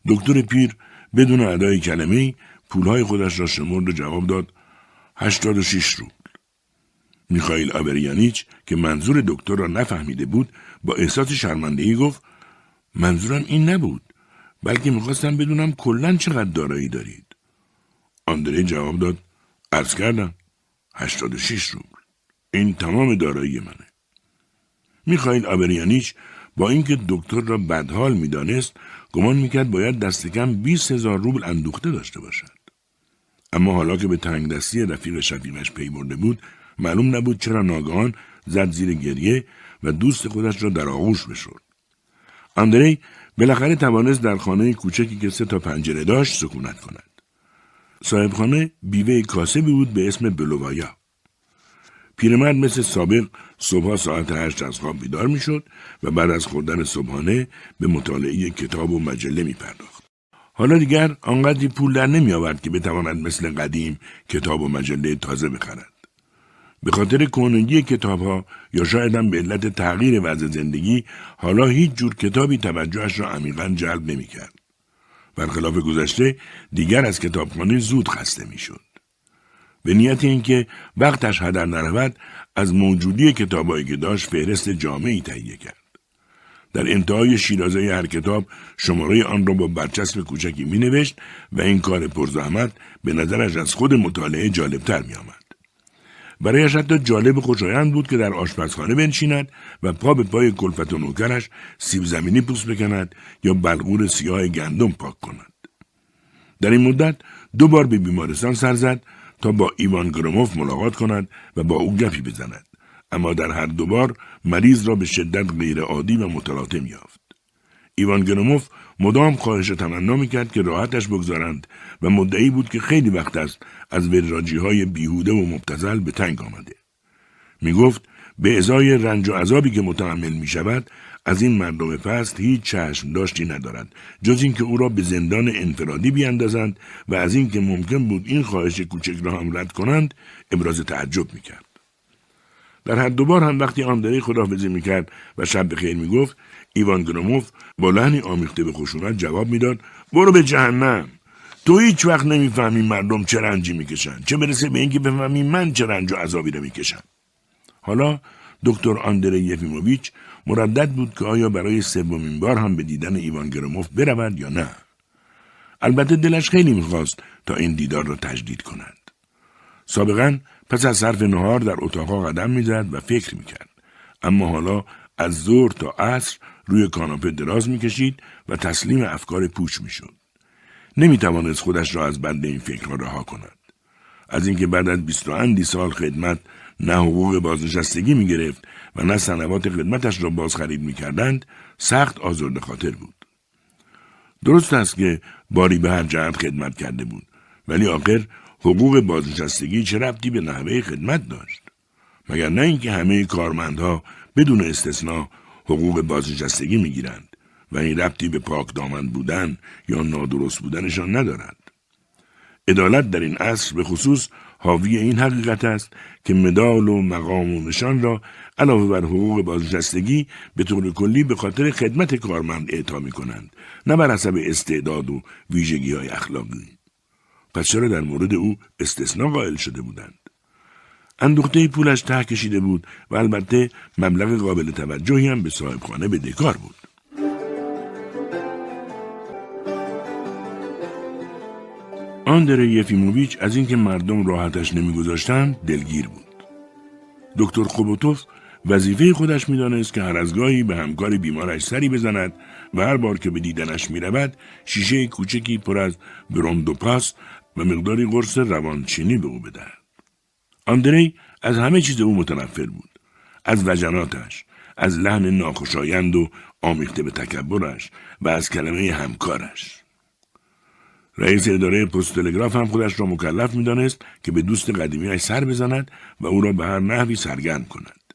دکتر پیر بدون ادای کلمه پولهای خودش را شمرد و جواب داد هشتاد و شیش روبل. میخائیل آبریانیچ که منظور دکتر را نفهمیده بود با احساس شرمندگی گفت منظورم این نبود بلکه می‌خواستم بدونم کلا چقدر دارایی دارید. آندره جواب داد عرض کردم هشتاد و شیش روبل. این تمام دارایی منه. میخائیل آبریانیچ با اینکه دکتر را بدحال می‌دانست گمان می‌کرد باید دست کم بیست هزار روبل اندوخته داشته باشد. اما حالا که به تنگ دستی رفیق شفیقش پی برده بود معلوم نبود چرا ناگهان زد زیر گریه و دوست خودش را در آغوش بشد. اندری بالاخره توانست در خانه کوچکی که سه تا پنجره داشت سکونت کند. صاحب خانه بیوه کاسبی بود به اسم بلووایا. پیرمرد مثل سابق صبح ساعت هشت از خواب بیدار می‌شد و بعد از خوردن صبحانه به مطالعه کتاب و مجله می پرداخت. حالا دیگر آنقدری پول در نمی آورد که بتواند مثل قدیم کتاب و مجله تازه بخرد. به خاطر کنگی کتاب ها یا شاید هم به علت تغییر وضع زندگی حالا هیچ جور کتابی توجهش را عمیقا جلب نمی کرد. برخلاف گذشته دیگر از کتابخانه زود خسته می شد. به نیت اینکه وقتش هدر نرود از موجودی کتابایی که داشت فهرست جامعی تهیه کرد. در انتهای شیرازه هر کتاب شماره آن را با برچسب کوچکی می نوشت و این کار پرزحمت به نظرش از خود مطالعه جالبتر می آمد. برایش حتی جالب خوشایند بود که در آشپزخانه بنشیند و پا به پای کلفت و نوکرش سیب زمینی پوست بکند یا بلغور سیاه گندم پاک کند. در این مدت دو بار به بیمارستان سر زد تا با ایوان گروموف ملاقات کند و با او گپی بزند. اما در هر دوبار مریض را به شدت غیرعادی و متلاطم یافت. ایوان گروموف مدام خواهش تمنا می‌کرد که راحتش بگذارند و مدعی بود که خیلی وقت است از وراجی های بیهوده و مبتزل به تنگ آمده. می گفت به ازای رنج و عذابی که متحمل می شود از این مردم پست هیچ چشم داشتی ندارد جز اینکه او را به زندان انفرادی بیاندازند و از اینکه ممکن بود این خواهش کوچک را هم رد کنند ابراز تعجب می‌کرد در هر دوبار هم وقتی آندری خداحافظی می‌کرد و شب بخیر می‌گفت ایوان گروموف با لحنی آمیخته به خشونت جواب می‌داد برو به جهنم! تو هیچ وقت نمی‌فهمی مردم چه رنجی می‌کشن چه برسه به اینکه بفهمی من چه رنج و عذابی رو می‌کشم. حالا دکتر آندره یفیموویچ مردد بود که آیا برای سومین بار هم به دیدن ایوان گروموف برود یا نه. البته دلش خیلی می‌خواست تا این دیدار را تجدید کند. سابقا پس از صرف نهار در اتاقها قدم می‌زد و فکر می‌کرد. اما حالا از ظهر تا عصر روی کاناپه دراز می‌کشید و تسلیم افکار پوچ می‌شد. نمی‌توانست خودش را از بند این فکرها رها کند. از اینکه بعد از بیست و اندی سال خدمت نه حقوق بازنشستگی می گرفت و نه سنوات خدمتش را باز خرید می کردند سخت آزرد خاطر بود. درست است که باری به هر جهت خدمت کرده بود ولی آخر حقوق بازنشستگی چه ربطی به نحوه خدمت داشت؟ مگر نه اینکه همه کارمندها بدون استثنا حقوق بازنشستگی می‌گیرند و این ربطی به پاک دامن بودن یا نادرست بودنشان ندارد؟ عدالت در این عصر به خصوص حاوی این حقیقت است که مدال و مقام و نشان را علاوه بر حقوق بازنشستگی به طور کلی به خاطر خدمت کارمند اعطا می کنند نه بر حسب استعداد و ویژگی های اخلاقی. پس چرا در مورد او استثنا قائل شده بودند؟ اندوخته پولش ته کشیده بود و البته مبلغ قابل توجهی هم به صاحب خانه به دکار بود. آندره یفیموویچ از اینکه مردم راحتش نمیگذاشتند دلگیر بود. دکتر خوبوتوف وظیفه خودش می‌دانست که هر از گاهی به همکار بیمارش سری بزند و هر بار که به دیدنش می‌رود شیشه کوچکی پر از بروندوپاس و مقداری قرص روانچینی به او بدهد آندری از همه چیز او متنفر بود. از وجناتش از لحن ناخوشایند و آمیخته به تکبرش و از کلمه همکارش. رئیس اداره پست تلگراف هم خودش را مکلف می‌دانست که به دوست قدیمیش سر بزند و او را به هر نحوی سرگرم کند.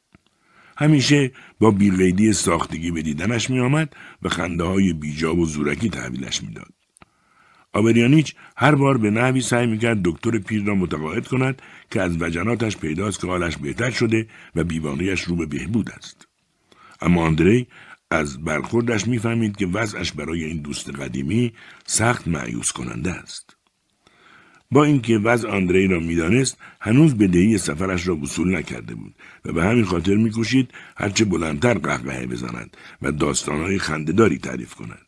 همیشه با بیقیدی ساختگی به دیدنش میآمد و خنده های بیجا و زورکی تحویلش می‌داد. آبریانیچ هر بار به نحوی سعی می‌کرد دکتر پیر را متقاعد کند که از وجناتش پیداست که حالش بهتر شده و بیماریش رو به بهبود است اما آندری از برخوردش می‌فهمید که وضعش برای این دوست قدیمی سخت معیوس کننده است. با اینکه وضع آندری را می‌دانست هنوز بدهی سفرش را وصول نکرده بود و به همین خاطر میکوشید هرچه بلندتر قهقهه بزند و داستانهای خندهداری تعریف کند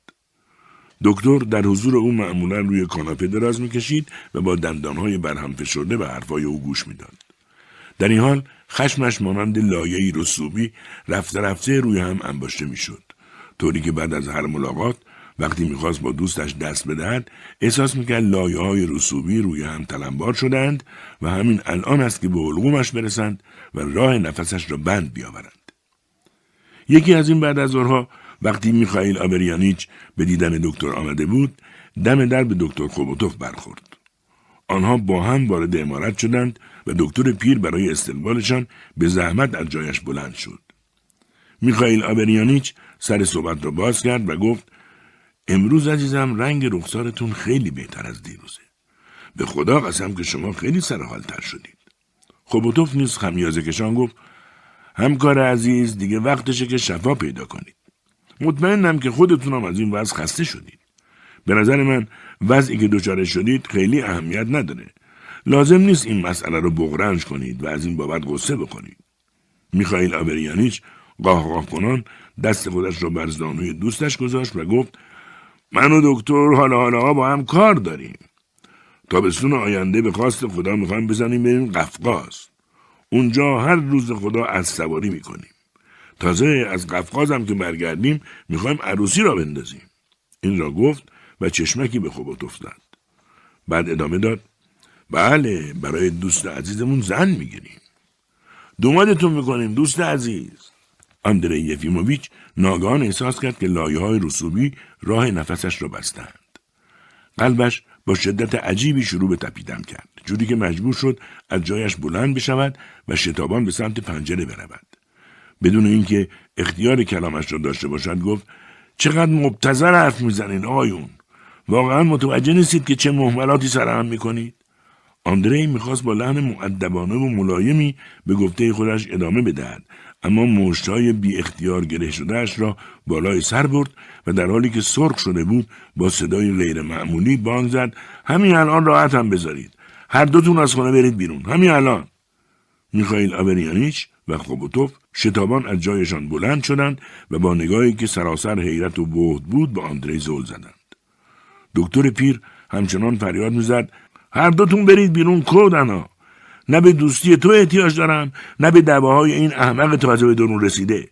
دکتر در حضور او معمولا روی کاناپه دراز می‌کشید و با دندانهای برهم فشرده به حرفهای او گوش می‌داد. در این حال خشمش مانند لایه‌ای رسوبی رفته رفته روی هم انباشته می‌شد. طوری که بعد از هر ملاقات وقتی می‌خواست با دوستش دست بدهد احساس می‌کرد لایه های رسوبی روی هم تلمبار شدند و همین الان است که به علقومش برسند و راه نفسش را بند بیاورند. یکی از این بعد از ظهرها وقتی میخائیل آبریانیچ به دیدن دکتر آمده بود دم در به دکتر خوبوتوف برخورد آنها با هم وارد امارت شدند و دکتر پیر برای استقبالشان به زحمت از جایش بلند شد. میخائیل آبریانیچ سر صحبت را باز کرد و گفت امروز عزیزم رنگ رخسارتون خیلی بهتر از دیروزه. به خدا قسم که شما خیلی سرحالتر شدید. خوبوتوف نیز خمیازه کشان گفت همکار عزیز دیگه وقتشه که شفا پیدا کنید. مطمئنم که خودتونم از این وضع خسته شدید. به نظر من وضعی که دچار شدید خیلی اهمیت نداره. لازم نیست این مسئله رو بغرنج کنید و از این بابت غصه بکنید. میخائیل آبریانیچ قاه قاه کنان دست خودش را بر زانوی دوستش گذاشت و گفت من و دکتر حالا حالا با هم کار داریم. تابستون آینده به خواست خدا می‌خوایم بزنیم بریم قفقاز. اونجا هر روز خدا از سواری می‌کنیم. تازه از قفقاز هم که برگردیم می‌خوایم عروسی را بندازیم. این را گفت و چشمکی به خوبوتوف زد. بعد ادامه داد بله برای دوست عزیزمون زن می‌گیریم. دومادتون می‌کنیم دوست عزیز. اندری یفیموویچ ناگهان احساس کرد که لایه های رسوبی راه نفسش را بستند. قلبش با شدت عجیبی شروع به تپیدن کرد. جوری که مجبور شد از جایش بلند بشود و شتابان به سمت پنجره برود. بدون اینکه اختیار کلامش را داشته باشد گفت چقدر مبتذر حرف می‌زنین آقایون. واقعا متوجه نیستید که چه محملاتی سرهم می‌کنید. آندری می‌خواست با لحن معدبانه و ملایمی به گفته خودش ادامه بدهد اما مشتهای بی اختیار گره شدهش را بالای سر برد و در حالی که سرخ شده بود با صدای غیر معمولی بانگ زد همین الان راحت هم بذارید. هر دوتون از خانه برید بیرون. همین الان. میخائیل آبریانیچ و خوبوتوف شتابان از جایشان بلند شدند و با نگاهی که سراسر حیرت و بهد بود به آندری زل زدند. دکتر پیر همچنان فریاد می‌زد هر دوتون برید بیرون کودنا نه به دوستی تو احتیاج دارم نه به دواهای این احمق تازه به درون رسیده.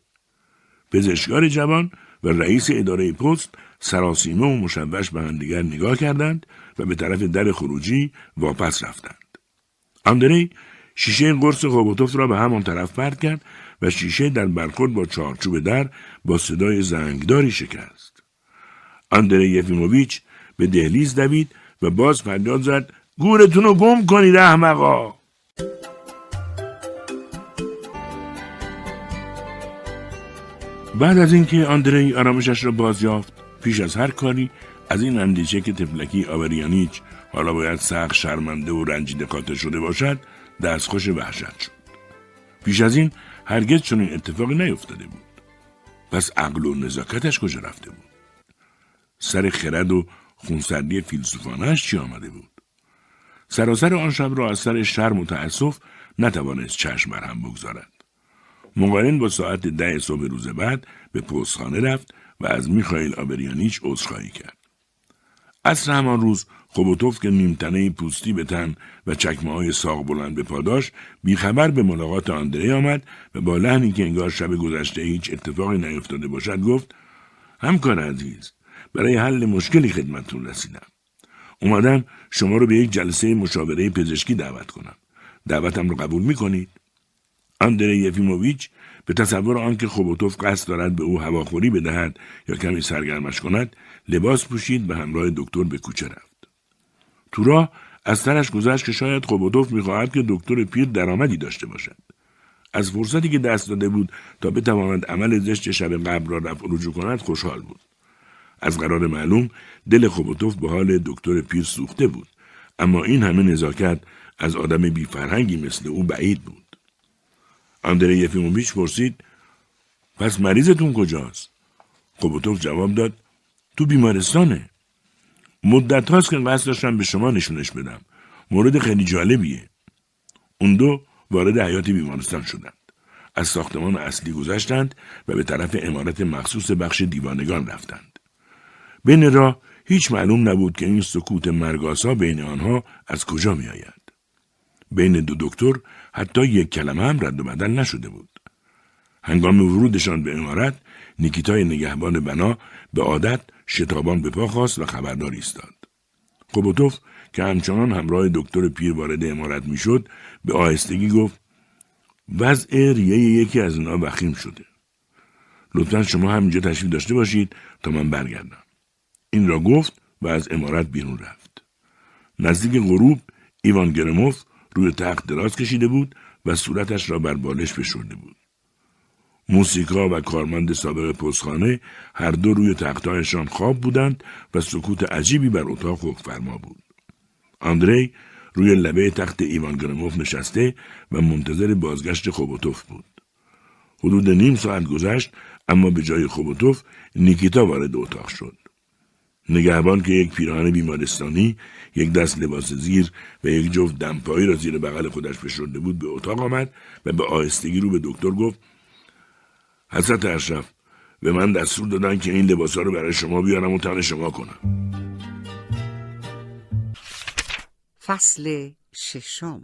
پزشکار جوان و رئیس اداره پست سراسیمه و مشوش به همدیگر نگاه کردند و به طرف در خروجی واپس رفتند. آندری شیشه قرص خوبوتوف را به همان طرف پرد کرد و شیشه در برخورد با چارچوب در با صدای زنگداری شکست. اندره یفیموویچ به دهلیز دوید و باز فریاد زد گورتون رو گم کنید احمقا بعد از اینکه آندری آرامشش را باز یافت پیش از هر کاری از این اندیشه که تفلکی آوریانیچ حالا باید سخت شرمنده و رنجیده قاطع شده باشد دستخوش وحشت شد. پیش از این هرگز چنین اتفاقی نیفتاده بود. پس عقل و نزاکتش کجا رفته بود؟ سر خرد و خونسردی فیلسوفانش چی آمده بود؟ سراسر آن شب را از سر شرم و تأسف نتوانست چشم بر هم بگذارد. مقارن با ساعت ده صبح روز بعد به پستخانه رفت و از میخائیل آبریانیچ عذرخواهی کرد. اصر همان روز خوبوتوف که نیمتنه پوستی به تن و چکمه های ساق بلند به پاداش بیخبر به ملاقات آندره آمد و با لحنی که انگار شب گذشته هیچ اتفاقی نیفتاده باشد گفت همکار عزیز برای حل مشکلی خدمتتون رسیدم. اومدم شما رو به یک جلسه مشاوره پزشکی دعوت کنم. دعوتم رو قبول می‌کنید؟ آندره یفیموویچ به تصور آنکه خوبوتوف قصد دارد به او هواخوری بدهد یا کمی سرگرمش کند لباس پوشید و همراه دکتر به کوچه رفت. تو راه از سرش گذشت که شاید خوبوتوف می‌خواهد که دکتر پیر درآمدی داشته باشد. از فرصتی که دست داده بود تا بتواند عمل زشت شب قبل را رفع رجوع کند خوشحال بود. از قرار معلوم دل خوبوتوف به حال دکتر پیر سوخته بود. اما این همه نزاکت از آدم بیفرهنگی مثل او بعید بود. اندره یفیموویچ پرسید پس مریضتون کجاست؟ خوبوتوف جواب داد تو بیمارستانه. مدت هاست که قصد داشتم به شما نشونش بدم مورد خیلی جالبیه اون دو وارد حیات بیمارستان شدند از ساختمان اصلی گذشتند و به طرف امارت مخصوص بخش دیوانگان رفتند بین راه هیچ معلوم نبود که این سکوت مرگاسا بین آنها از کجا می آید. بین دو دکتر حتی یک کلمه هم رد و بدل نشده بود. هنگام ورودشان به امارت نیکیتای نگهبان بنا به عادت شتابان به پا خواست و خبردار ایستاد. کوبوتوف که همچنان همراه دکتر پیر وارد امارت می‌شد به آهستگی گفت وضع ریه یکی از اینا وخیم شده. لطفا شما همینجا تشریف داشته باشید تا من برگردم. این را گفت و از امارت بیرون رفت. نزدیک غروب ایوان گرموف روی تخت دراز کشیده بود و صورتش را بر بالش فشرده بود. موسیقا و کارمند سابق پستخانه هر دو روی تختایشان خواب بودند و سکوت عجیبی بر اتاق فرما بود. آندری روی لبه تخت ایوان گرموف نشسته و منتظر بازگشت خوبوتوف بود. حدود نیم ساعت گذشت اما به جای خوبوتوف نیکیتا وارد اتاق شد. نگهبان که یک پیراهن بیمارستانی، یک دست لباس زیر و یک جفت دمپایی را زیر بغل خودش فشرده بود به اتاق آمد و به آهستگی رو به دکتر گفت حضرت اشرف به من دستور دادن که این لباسا رو برای شما بیارم و تن شما کنم. فصل ششم.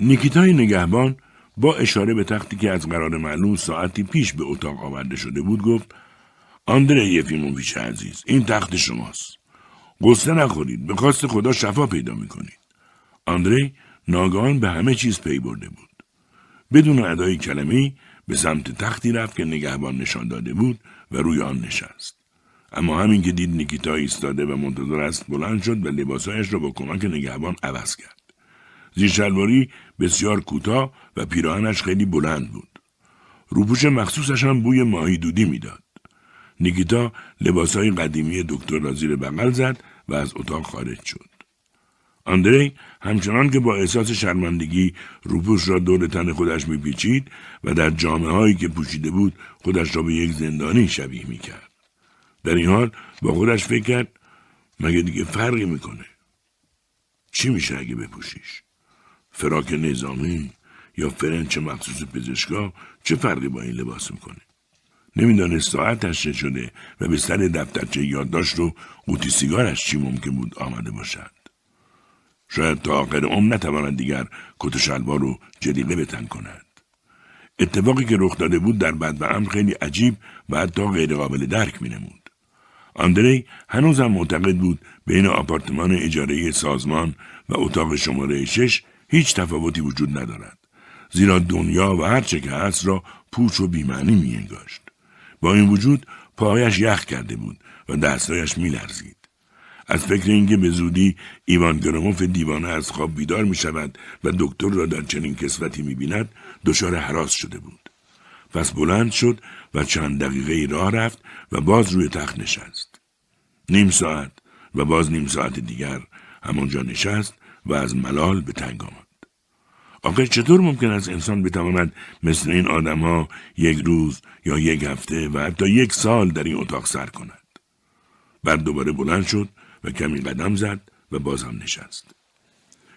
نیکیتای نگهبان با اشاره به تختی که از قرار معلوم ساعتی پیش به اتاق آورده شده بود گفت آندره یفیموویچ عزیز این تخت شماست. قصه نخورید به خواست خدا شفا پیدا می‌کنید. آندری ناگهان به همه چیز پی برده بود. بدون ادای کلمه به سمت تختی رفت که نگهبان نشان داده بود و روی آن نشست. اما همین که دید نیکیتا ایستاده و منتظر است بلند شد و لباسهایش را با کمک نگهبان عوض کرد. زیر شلواری بسیار کوتاه و پیراهنش خیلی بلند بود. روپوش مخصوصش هم بوی ماهی دودی می‌داد. نیکیتا لباسهای قدیمی دکتر را زیر بغل زد و از اتاق خارج شد. آندری همچنان که با احساس شرمندگی روپوش را دور تن خودش میپیچید و در جامعه هایی که پوشیده بود خودش را به یک زندانی شبیه می‌کرد. در این حال با خودش فکر کرد مگه دیگه فرقی می‌کنه. چی میشه اگه بپوشیش؟ فراک نظامی یا فرنچ مخصوص پزشکا چه فرقی با این لباس می‌کنه؟ نمی‌دانست ساعتش چه شده و به سر دفترچه یادداشت و قوطی سیگارش چی ممکن بود آمده باشد شاید تا آخر عمر نتواند دیگر کت شلوار رو جلیقه بتن کند. اتفاقی که رخ داده بود در بد و امر خیلی عجیب و حتی غیرقابل درک مینمود. آندری هنوزم معتقد بود بین آپارتمان اجاره سازمان و اتاق شماره شش هیچ تفاوتی وجود ندارد. زیرا دنیا و هرچه که هست را پوچ و بیمعنی میانگاشت. با این وجود پایش یخ کرده بود و دستایش میلرزید. از فکر اینکه به زودی ایوان گراموف دیوانه از خواب بیدار می شود و دکتر را در چنین کسوتی می بیند دچار حراس شده بود. پس بلند شد و چند دقیقه راه رفت و باز روی تخت نشست. نیم ساعت و باز نیم ساعت دیگر همانجا نشست و از ملال به تنگ آمد. آخه چطور ممکن است انسان بتواند مثل این آدمها یک روز یا یک هفته و حتی یک سال در این اتاق سر کند بعد دوباره بلند شد و کمی قدم زد و باز هم نشست.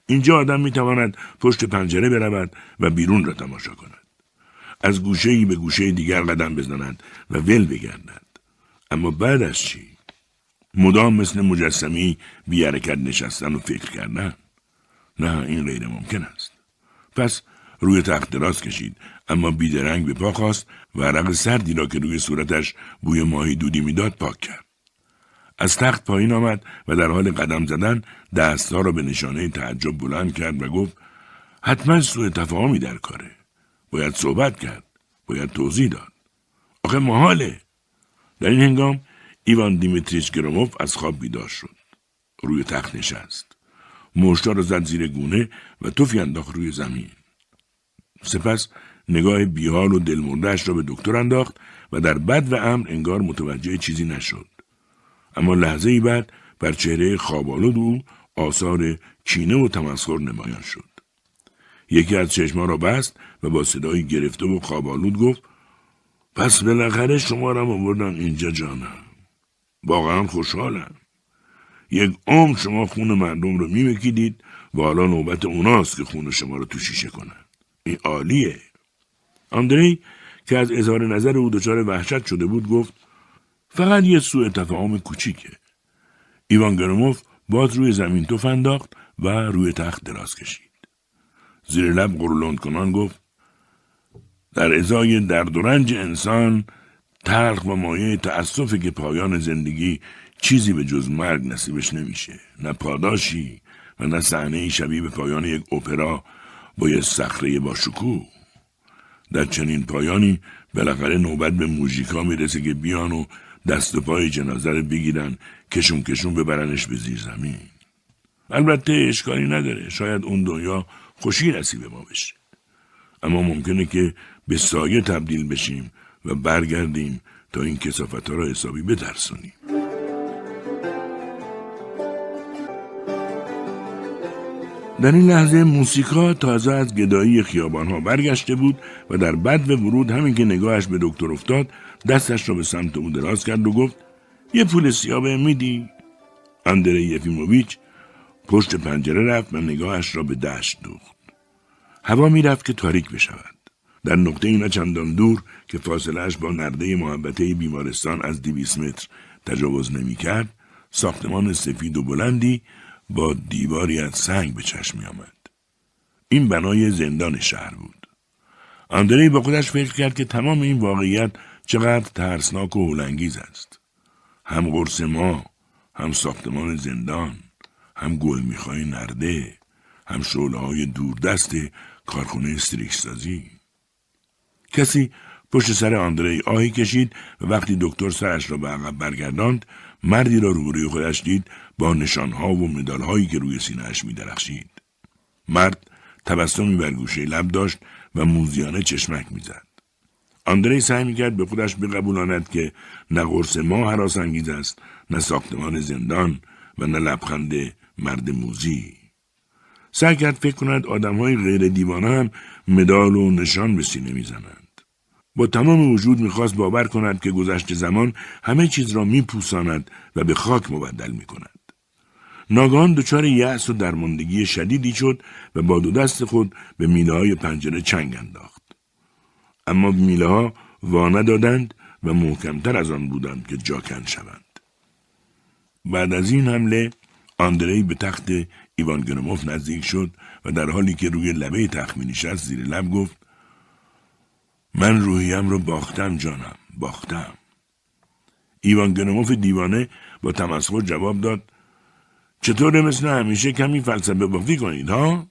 اینجا آدم می‌تواند پشت پنجره برود و بیرون را تماشا کند. از گوشه ای به گوشه دیگر قدم بزند و ول بگردد. اما بعد از چی؟ مدام مثل مجسمی بی حرکت نشستن و فکر کردن. نه این غیر ممکن است. پس روی تخت دراز کشید اما بیدرنگ به پا خواست و عرق سردی را که روی صورتش بوی ماهی دودی می‌داد پاک کرد. از تخت پایین آمد و در حال قدم زدن دستها را به نشانه تعجب بلند کرد و گفت حتما سوء تفاهمی در کاره. باید صحبت کرد باید توضیح داد. آخه محاله. در این هنگام ایوان دیمیتریش گروموف از خواب بیدار شد. روی تخت نشست. مشتا را زد زیر گونه و توفی انداخت روی زمین. سپس نگاه بیحال و دلمردهش را به دکتر انداخت و در بد و امن انگار متوجه چیزی نشد. اما لحظه ای بعد بر چهره خوابالود او آثار کینه و تمسخر نمایان شد. یکی از چشما را بست و با صدایی گرفته و خوابالود گفت پس بالاخره شما را آوردن اینجا جانم. واقعا خوشحالم. یک عمر شما خون مردم رو میمکیدید و حالا نوبت اوناست که خون شما رو تو شیشه کنن. این عالیه. آندری که از اظهار نظر او دچار وحشت شده بود گفت فقط یه سوء تفاهم کوچیکه. ایوان گرموف باز روی زمین توف انداخت و روی تخت دراز کشید. زیر لب قرولند کنان گفت در ازای درد و رنج انسان تلخ و مایه تأسفه که پایان زندگی چیزی به جز مرگ نصیبش نمیشه. نه پاداشی و نه صحنه شبیه به پایان یک اپرا با یه صخره با شکوه در چنین پایانی بالاخره نوبت به موژیکا می‌رسه که بیان و دست و پای جنازه رو بگیرن کشون کشون ببرنش به زیر زمین. البته اشکالی نداره. شاید اون دنیا خوشی نصیب ما بشه. اما ممکنه که به سایه تبدیل بشیم و برگردیم تا این کسافت ها را حسابی بترسونیم. در این لحظه موسیقا تازه از گدایی خیابان ها برگشته بود و در بد ورود همین که نگاهش به دکتر افتاد دستش را به سمت او دراز کرد و گفت یه پول سیاه به میدی؟ اندره یفیموویچ پشت پنجره رفت و نگاهش را به دشت دوخت. هوا می‌رفت که تاریک بشود. در نقطه اینا چندان دور که فاصلهش با نرده محبته بیمارستان از دیویس متر تجاوز نمی کرد، ساختمان سفید و بلندی با دیواری از سنگ به چشم آمد. این بنای زندان شهر بود. اندری با خودش فکر کرد که تمام این واقعیت چقدر ترسناک و هولانگیز است. هم قرص ما، هم ساختمان زندان، هم گل می‌خوای نرده، هم شعله های دوردست کارخونه استریکسازی. کسی پشت سر آندری آهی کشید و وقتی دکتر سرش را به عقب برگرداند مردی را روبروی خودش دید با نشانها و مدالهایی که روی سینهاش میدرخشید مرد تبسمی بر گوشه لب داشت و موزیانه چشمک می‌زد آندری سعی می‌کرد به خودش بقبولاند که نه قرص ما حراس انگیز است نه ساختمان زندان و نه لبخند مرد موزی سعی کرد فکر کند آدمهای غیر دیوانه هم مدال و نشان به سینه می‌زنند با تمام وجود می‌خواست باور کند که گذشت زمان همه چیز را میپوساند و به خاک مبدل می‌کند. ناگان دچار یأس و درماندگی شدیدی شد و با دو دست خود به میله های پنجره چنگ انداخت. اما میله ها وانه دادند و محکمتر از آن بودند که جاکن شوند. بعد از این حمله آندری به تخت ایوان گرموف نزدیک شد و در حالی که روی لبه تخت نشست زیر لب گفت من روحیم رو باختم جانم باختم ایوان گنوموف دیوانه با تمسخر جواب داد چطور مثل همیشه کمی فلسفه بافی کنید ها؟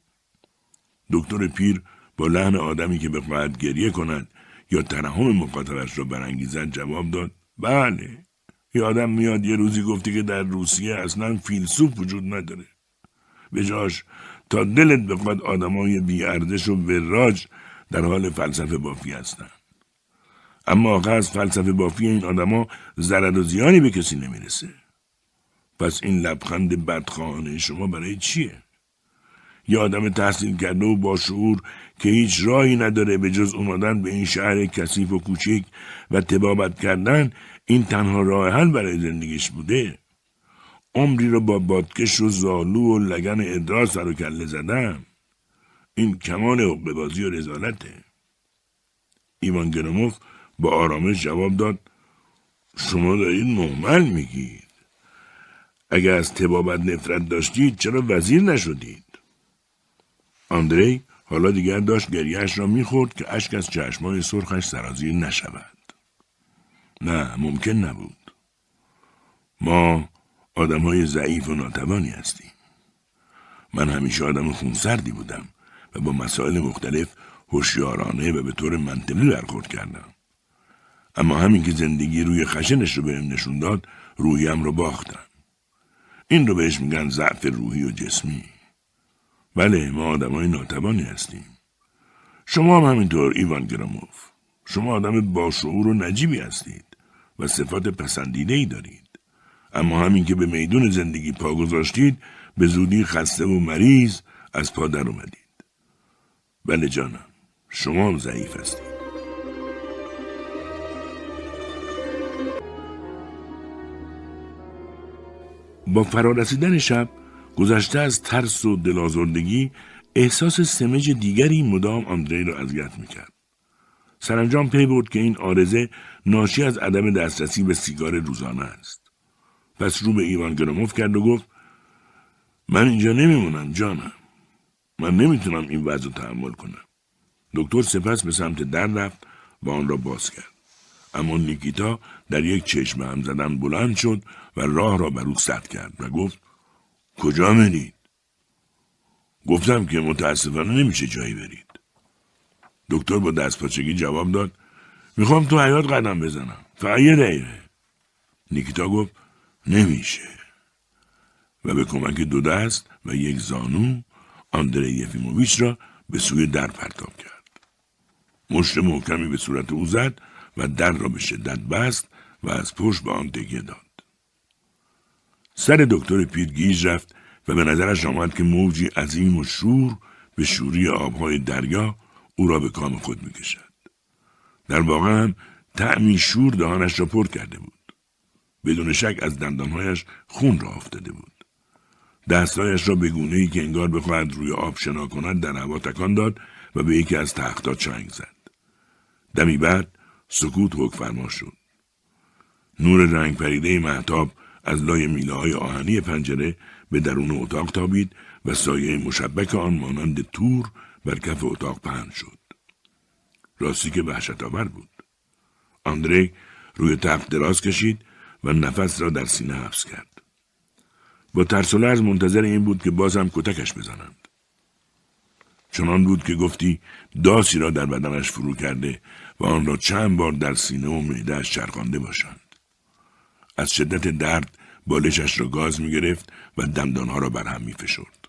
دکتر پیر با لحن آدمی که بخواهد گریه کند یا ترحم مخاطبش را برانگیزد جواب داد بله یه آدم میاد یه روزی گفتی که در روسیه اصلا فیلسوف وجود نداره به جاش تا دلت بخواد آدمای بیاردش و وراج در حال فلسفه بافی هستند. اما آخه از فلسفه بافی این آدما زرد و زیانی به کسی نمی‌رسه. پس این لبخند بدخواهانه شما برای چیه؟ یه آدم تحصیل کرده و با شعور که هیچ راهی نداره به جز اومدن به این شهر کثیف و کوچیک و تبابت کردن این تنها راه حل برای زندگیش بوده. عمری رو با بادکش و زالو و لگن ادرا سر و کله زدم. این کمال حقوق بازی و رزالته ایوان گرموف با آرامش جواب داد شما دارید محمل میگید اگر از تبابت نفرت داشتید چرا وزیر نشدید؟ آندری حالا دیگر داشت گریهش را می‌خورد که اشک از چشمای سرخش سرازیر نشود. نه ممکن نبود. ما آدم های ضعیف و ناتوانی هستیم. من همیشه آدم خونسردی بودم و با مسائل مختلف هوشیارانه و به طور منطقی برخورد کردم. اما همین که زندگی روی خشنش رو بهم نشون داد روحیم رو باختم. این رو بهش میگن ضعف روحی و جسمی. بله ما آدم های ناتوانی هستیم. شما هم همینطور ایوان گراموف. شما آدم باشعور و نجیبی هستید و صفات پسندیده ای دارید. اما همین که به میدون زندگی پا گذاشتید به زودی خسته و مریض از پا در اومدید. بله جانم شما هم ضعیف هستید. با فرارسیدن شب گذشته از ترس و دلازردگی احساس سمج دیگری مدام آندری را اذیت می‌کرد. سرانجام پی برد که این آرزه ناشی از عدم دسترسی به سیگار روزانه است. پس رو به ایوان گراموف کرد و گفت من اینجا نمیمونم جانم. من نمی‌تونم این وضع تحمل کنم. دکتر سپس به سمت در رفت و آن را باز کرد. اما نیکیتا در یک چشم هم زدن بلند شد و راه را بر او سد کرد و گفت کجا میرید؟ گفتم که متاسفانه نمیشه جایی برید. دکتر با دست پاچگی جواب داد می‌خوام تو حیات قدم بزنم. فقط یه دقیقه. نیکیتا گفت نمیشه. و به کمک دو دست و یک زانو آندره یفیموویچ را به سوی در پرتاب کرد. مشت محکمی به صورت او زد و در را به شدت بست و از پشت به آن تکیه داد. سر دکتر پیر گیج رفت و به نظرش آمد که موجی عظیم و شور به شوری آبهای دریا او را به کام خود می‌کشد. در واقع هم تعمی شور دهانش را پر کرده بود. بدون شک از دندانهایش خون را افتاده بود. دستهایش را به گونه ای که انگار بخواهد روی آب شنا کند در هوا تکان داد و به یکی از تختها چنگ زد. دمی بعد سکوت حک فرما شد. نور رنگ پریده محتاب از لای میله های آهنی پنجره به درون اتاق تابید و سایه مشبک آن مانند تور بر کف اتاق پهن شد. راستی که وحشت آور بود. آندری روی تخت دراز کشید و نفس را در سینه حبس کرد. با ترس و لرز منتظر این بود که بازم کتکش بزنند. چنان بود که گفتی داسی را در بدنش فرو کرده و آن را چند بار در سینه و معدهاش چرخانده باشند. از شدت درد بالشش را گاز می گرفت و دندانها را بر هم می فشرد.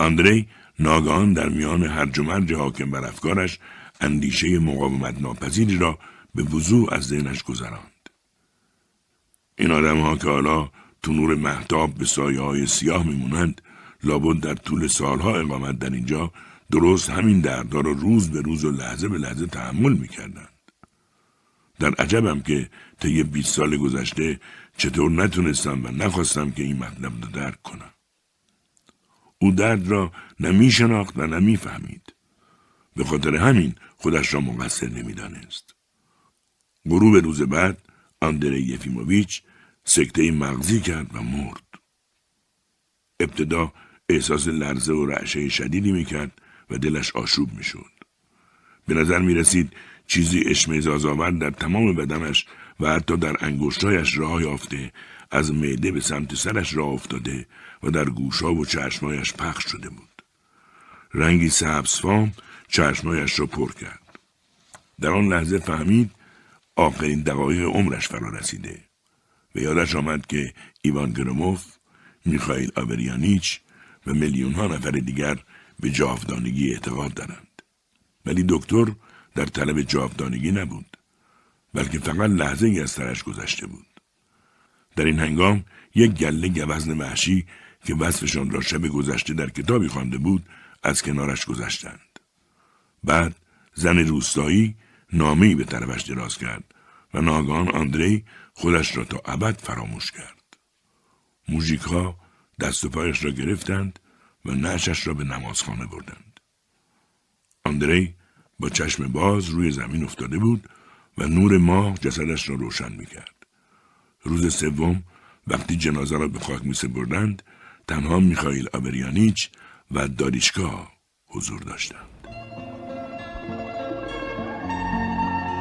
اندری ناگهان در میان هرج و مرج حاکم بر افکارش اندیشه مقاومت ناپذیری را به وضوع از ذهنش گذراند. این آدم ها که حالا تو نور محتاب به سایه های سیاه میمونند لابد در طول سالها اقامت در اینجا درست همین دردها را روز به روز و لحظه به لحظه تحمل می‌کردند. در عجبم که طی 20 سال گذشته چطور نتونستم و نخواستم که این مطلب را درک کنم. او درد را نمی شناخت و نمی فهمید. به خاطر همین خودش را مقصر نمی‌دانست. غروب روز بعد آندره یفیموویچ سکته مغزی کرد و مرد. ابتدا احساس لرزه و رعشه شدیدی می‌کرد و دلش آشوب می‌شد. به نظر می رسید چیزی اشمعزاز در تمام بدنش و حتی در انگشتایش راه یافته از معده به سمت سرش راه افتاده و در گوشا و چشمایش پخش شده بود. رنگی سبزفام چشمایش را پر کرد. در آن لحظه فهمید آخرین دقایق عمرش فرا رسیده و یادش آمد که ایوان گرموف، میخائیل آبریانیچ و میلیون ها نفر دیگر به جاودانگی اعتقاد دارند. ولی دکتر در طلب جاودانگی نبود بلکه فقط لحظه ای از سرش گذشته بود. در این هنگام یک گله گوزن وحشی که وصفشان را شب گذشته در کتابی خوانده بود از کنارش گذشتند. بعد زن روستایی نامهای به طرفش دراز کرد و ناگان آندری خودش را تا ابد فراموش کرد. موژیک ها دست و پایش را گرفتند و نشش را به نمازخانه بردند. آندری با چشم باز روی زمین افتاده بود و نور ماه جسدش را روشن می‌کرد. روز سوم وقتی جنازه را به خاک می سپردند تنها میخائیل آبریانیچ و داریشکا حضور داشتند.